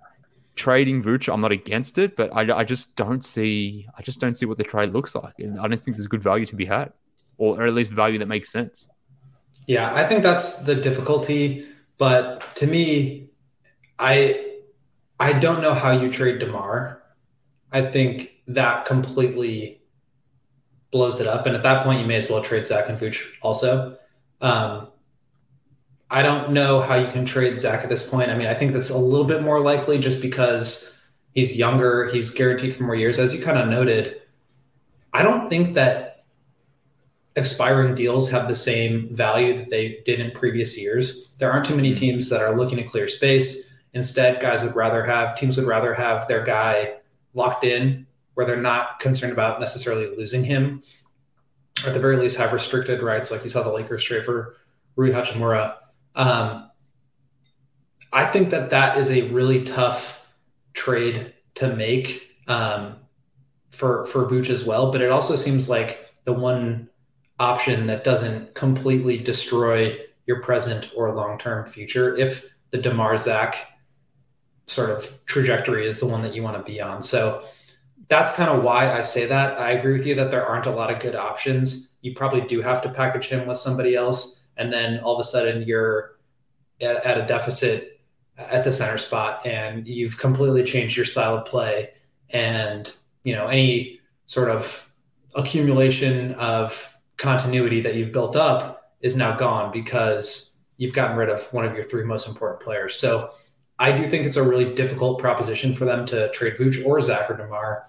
Trading Vooch, I'm not against it, but I, I just don't see I just don't see what the trade looks like, and I don't think there's good value to be had, or, or at least value that makes sense. Yeah, I think that's the difficulty. But to me, I I don't know how you trade DeMar. I think that completely blows it up. And at that point, you may as well trade Zach and Vooch also. Um, I don't know how you can trade Zach at this point. I mean, I think that's a little bit more likely just because he's younger, he's guaranteed for more years. As you kind of noted, I don't think that expiring deals have the same value that they did in previous years. There aren't too many hmm. teams that are looking to clear space. Instead, guys would rather have teams would rather have their guy locked in where they're not concerned about necessarily losing him. Or at the very least, have restricted rights, like you saw the Lakers trade for Rui Hachimura. Um, I think that that is a really tough trade to make um, for for Vooch as well. But it also seems like the one option that doesn't completely destroy your present or long-term future if the DeMar Zach sort of trajectory is the one that you want to be on. So that's kind of why I say that. I agree with you that there aren't a lot of good options. You probably do have to package him with somebody else, and then all of a sudden you're at, at a deficit at the center spot, and you've completely changed your style of play. And you know any sort of accumulation of continuity that you've built up is now gone because you've gotten rid of one of your three most important players. So I do think it's a really difficult proposition for them to trade Vooch or Zach or DeMar.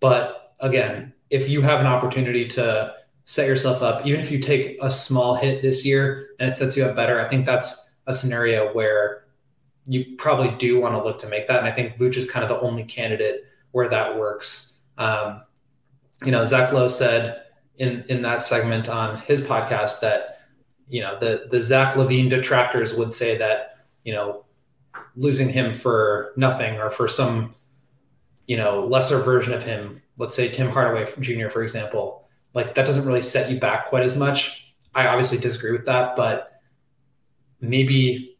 But again, if you have an opportunity to set yourself up, even if you take a small hit this year and it sets you up better, I think that's a scenario where you probably do want to look to make that. And I think Vooch is kind of the only candidate where that works. Um, you know, Zach Lowe said in in that segment on his podcast that you know the the Zach LaVine detractors would say that you know losing him for nothing or for some you know lesser version of him, let's say Tim Hardaway Jr. for example, like that doesn't really set you back quite as much. I obviously disagree with that, but maybe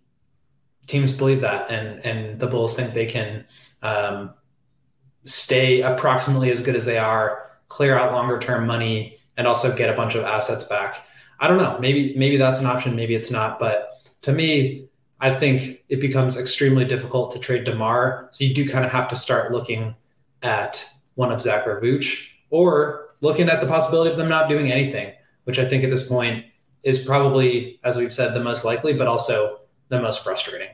teams believe that and and the Bulls think they can um, stay approximately as good as they are, clear out longer term money, and also get a bunch of assets back. I don't know. Maybe maybe that's an option. Maybe it's not. But to me, I think it becomes extremely difficult to trade DeMar. So you do kind of have to start looking at one of Zach or Vooch, or looking at the possibility of them not doing anything, which I think at this point is probably, as we've said, the most likely, but also the most frustrating.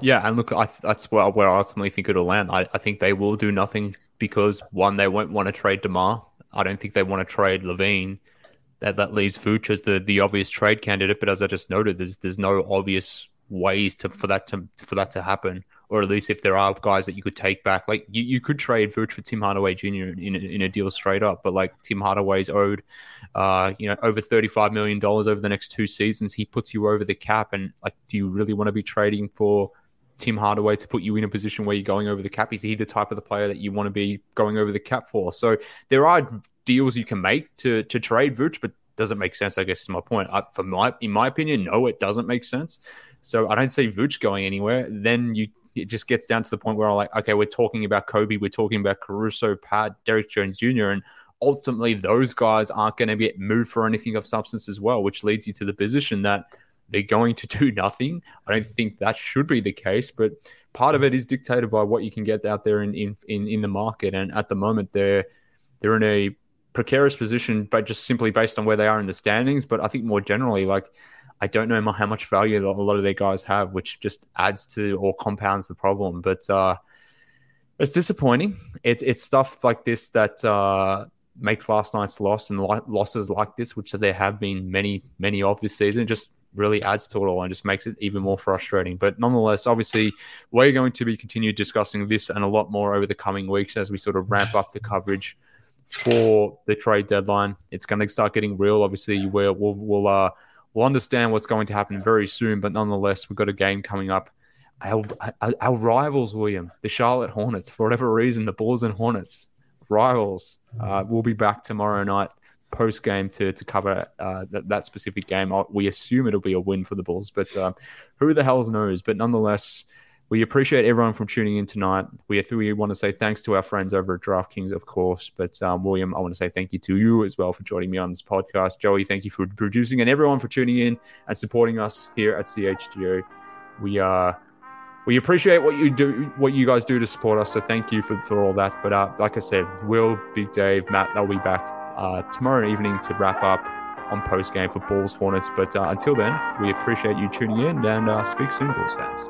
Yeah, and look, I, that's where, where I ultimately think it'll land. I, I think they will do nothing because one, they won't want to trade DeMar. I don't think they want to trade LaVine. That that leaves Vooch as the, the obvious trade candidate. But as I just noted, there's there's no obvious ways to for that to for that to happen. Or at least if there are guys that you could take back, like you, you could trade Vooch for Tim Hardaway Jr. in in a deal straight up. But like Tim Hardaway's owed, uh, you know, over thirty five million dollars over the next two seasons. He puts you over the cap, and like, do you really want to be trading for? Tim Hardaway to put you in a position where you're going over the cap? Is he the type of the player that you want to be going over the cap for? So there are deals you can make to to trade Vooch, but doesn't make sense. I guess is my point. I, for my in my opinion, no, it doesn't make sense. So I don't see Vooch going anywhere. Then you it just gets down to the point where I'm like, okay, we're talking about Coby, we're talking about Caruso, Pat, Derrick Jones Jr., and ultimately those guys aren't going to get moved for anything of substance as well, which leads you to the position that they're going to do nothing. I don't think that should be the case, but part of it is dictated by what you can get out there in in in, in the market. And at the moment, they're they're in a precarious position, but just simply based on where they are in the standings. But I think more generally, like I don't know how much value a lot of their guys have, which just adds to or compounds the problem. But uh, it's disappointing. It, it's stuff like this that uh, makes last night's loss and losses like this, which there have been many, many of this season, just really adds to it all and just makes it even more frustrating. But nonetheless, obviously, we're going to be continued discussing this and a lot more over the coming weeks as we sort of ramp up the coverage for the trade deadline. It's going to start getting real. Obviously, we'll we'll uh, we'll understand what's going to happen very soon. But nonetheless, we've got a game coming up. Our, our, rivals, William, the Charlotte Hornets, for whatever reason, the Bulls and Hornets rivals. Uh, will be back tomorrow night post game to to cover uh, that, that specific game. We assume it'll be a win for the Bulls, but uh, who the hell knows? But nonetheless, we appreciate everyone from tuning in tonight. We we want to say thanks to our friends over at DraftKings, of course. But um, William, I want to say thank you to you as well for joining me on this podcast. Joey, thank you for producing, and everyone for tuning in and supporting us here at CHGO. We are. Uh, we appreciate what you do, what you guys do to support us. So thank you for, for all that. But uh, like I said, Will, Big Dave, Matt, they'll be back uh, tomorrow evening to wrap up on post game for Bulls Hornets. But uh, until then, we appreciate you tuning in and uh, speak soon, Bulls fans.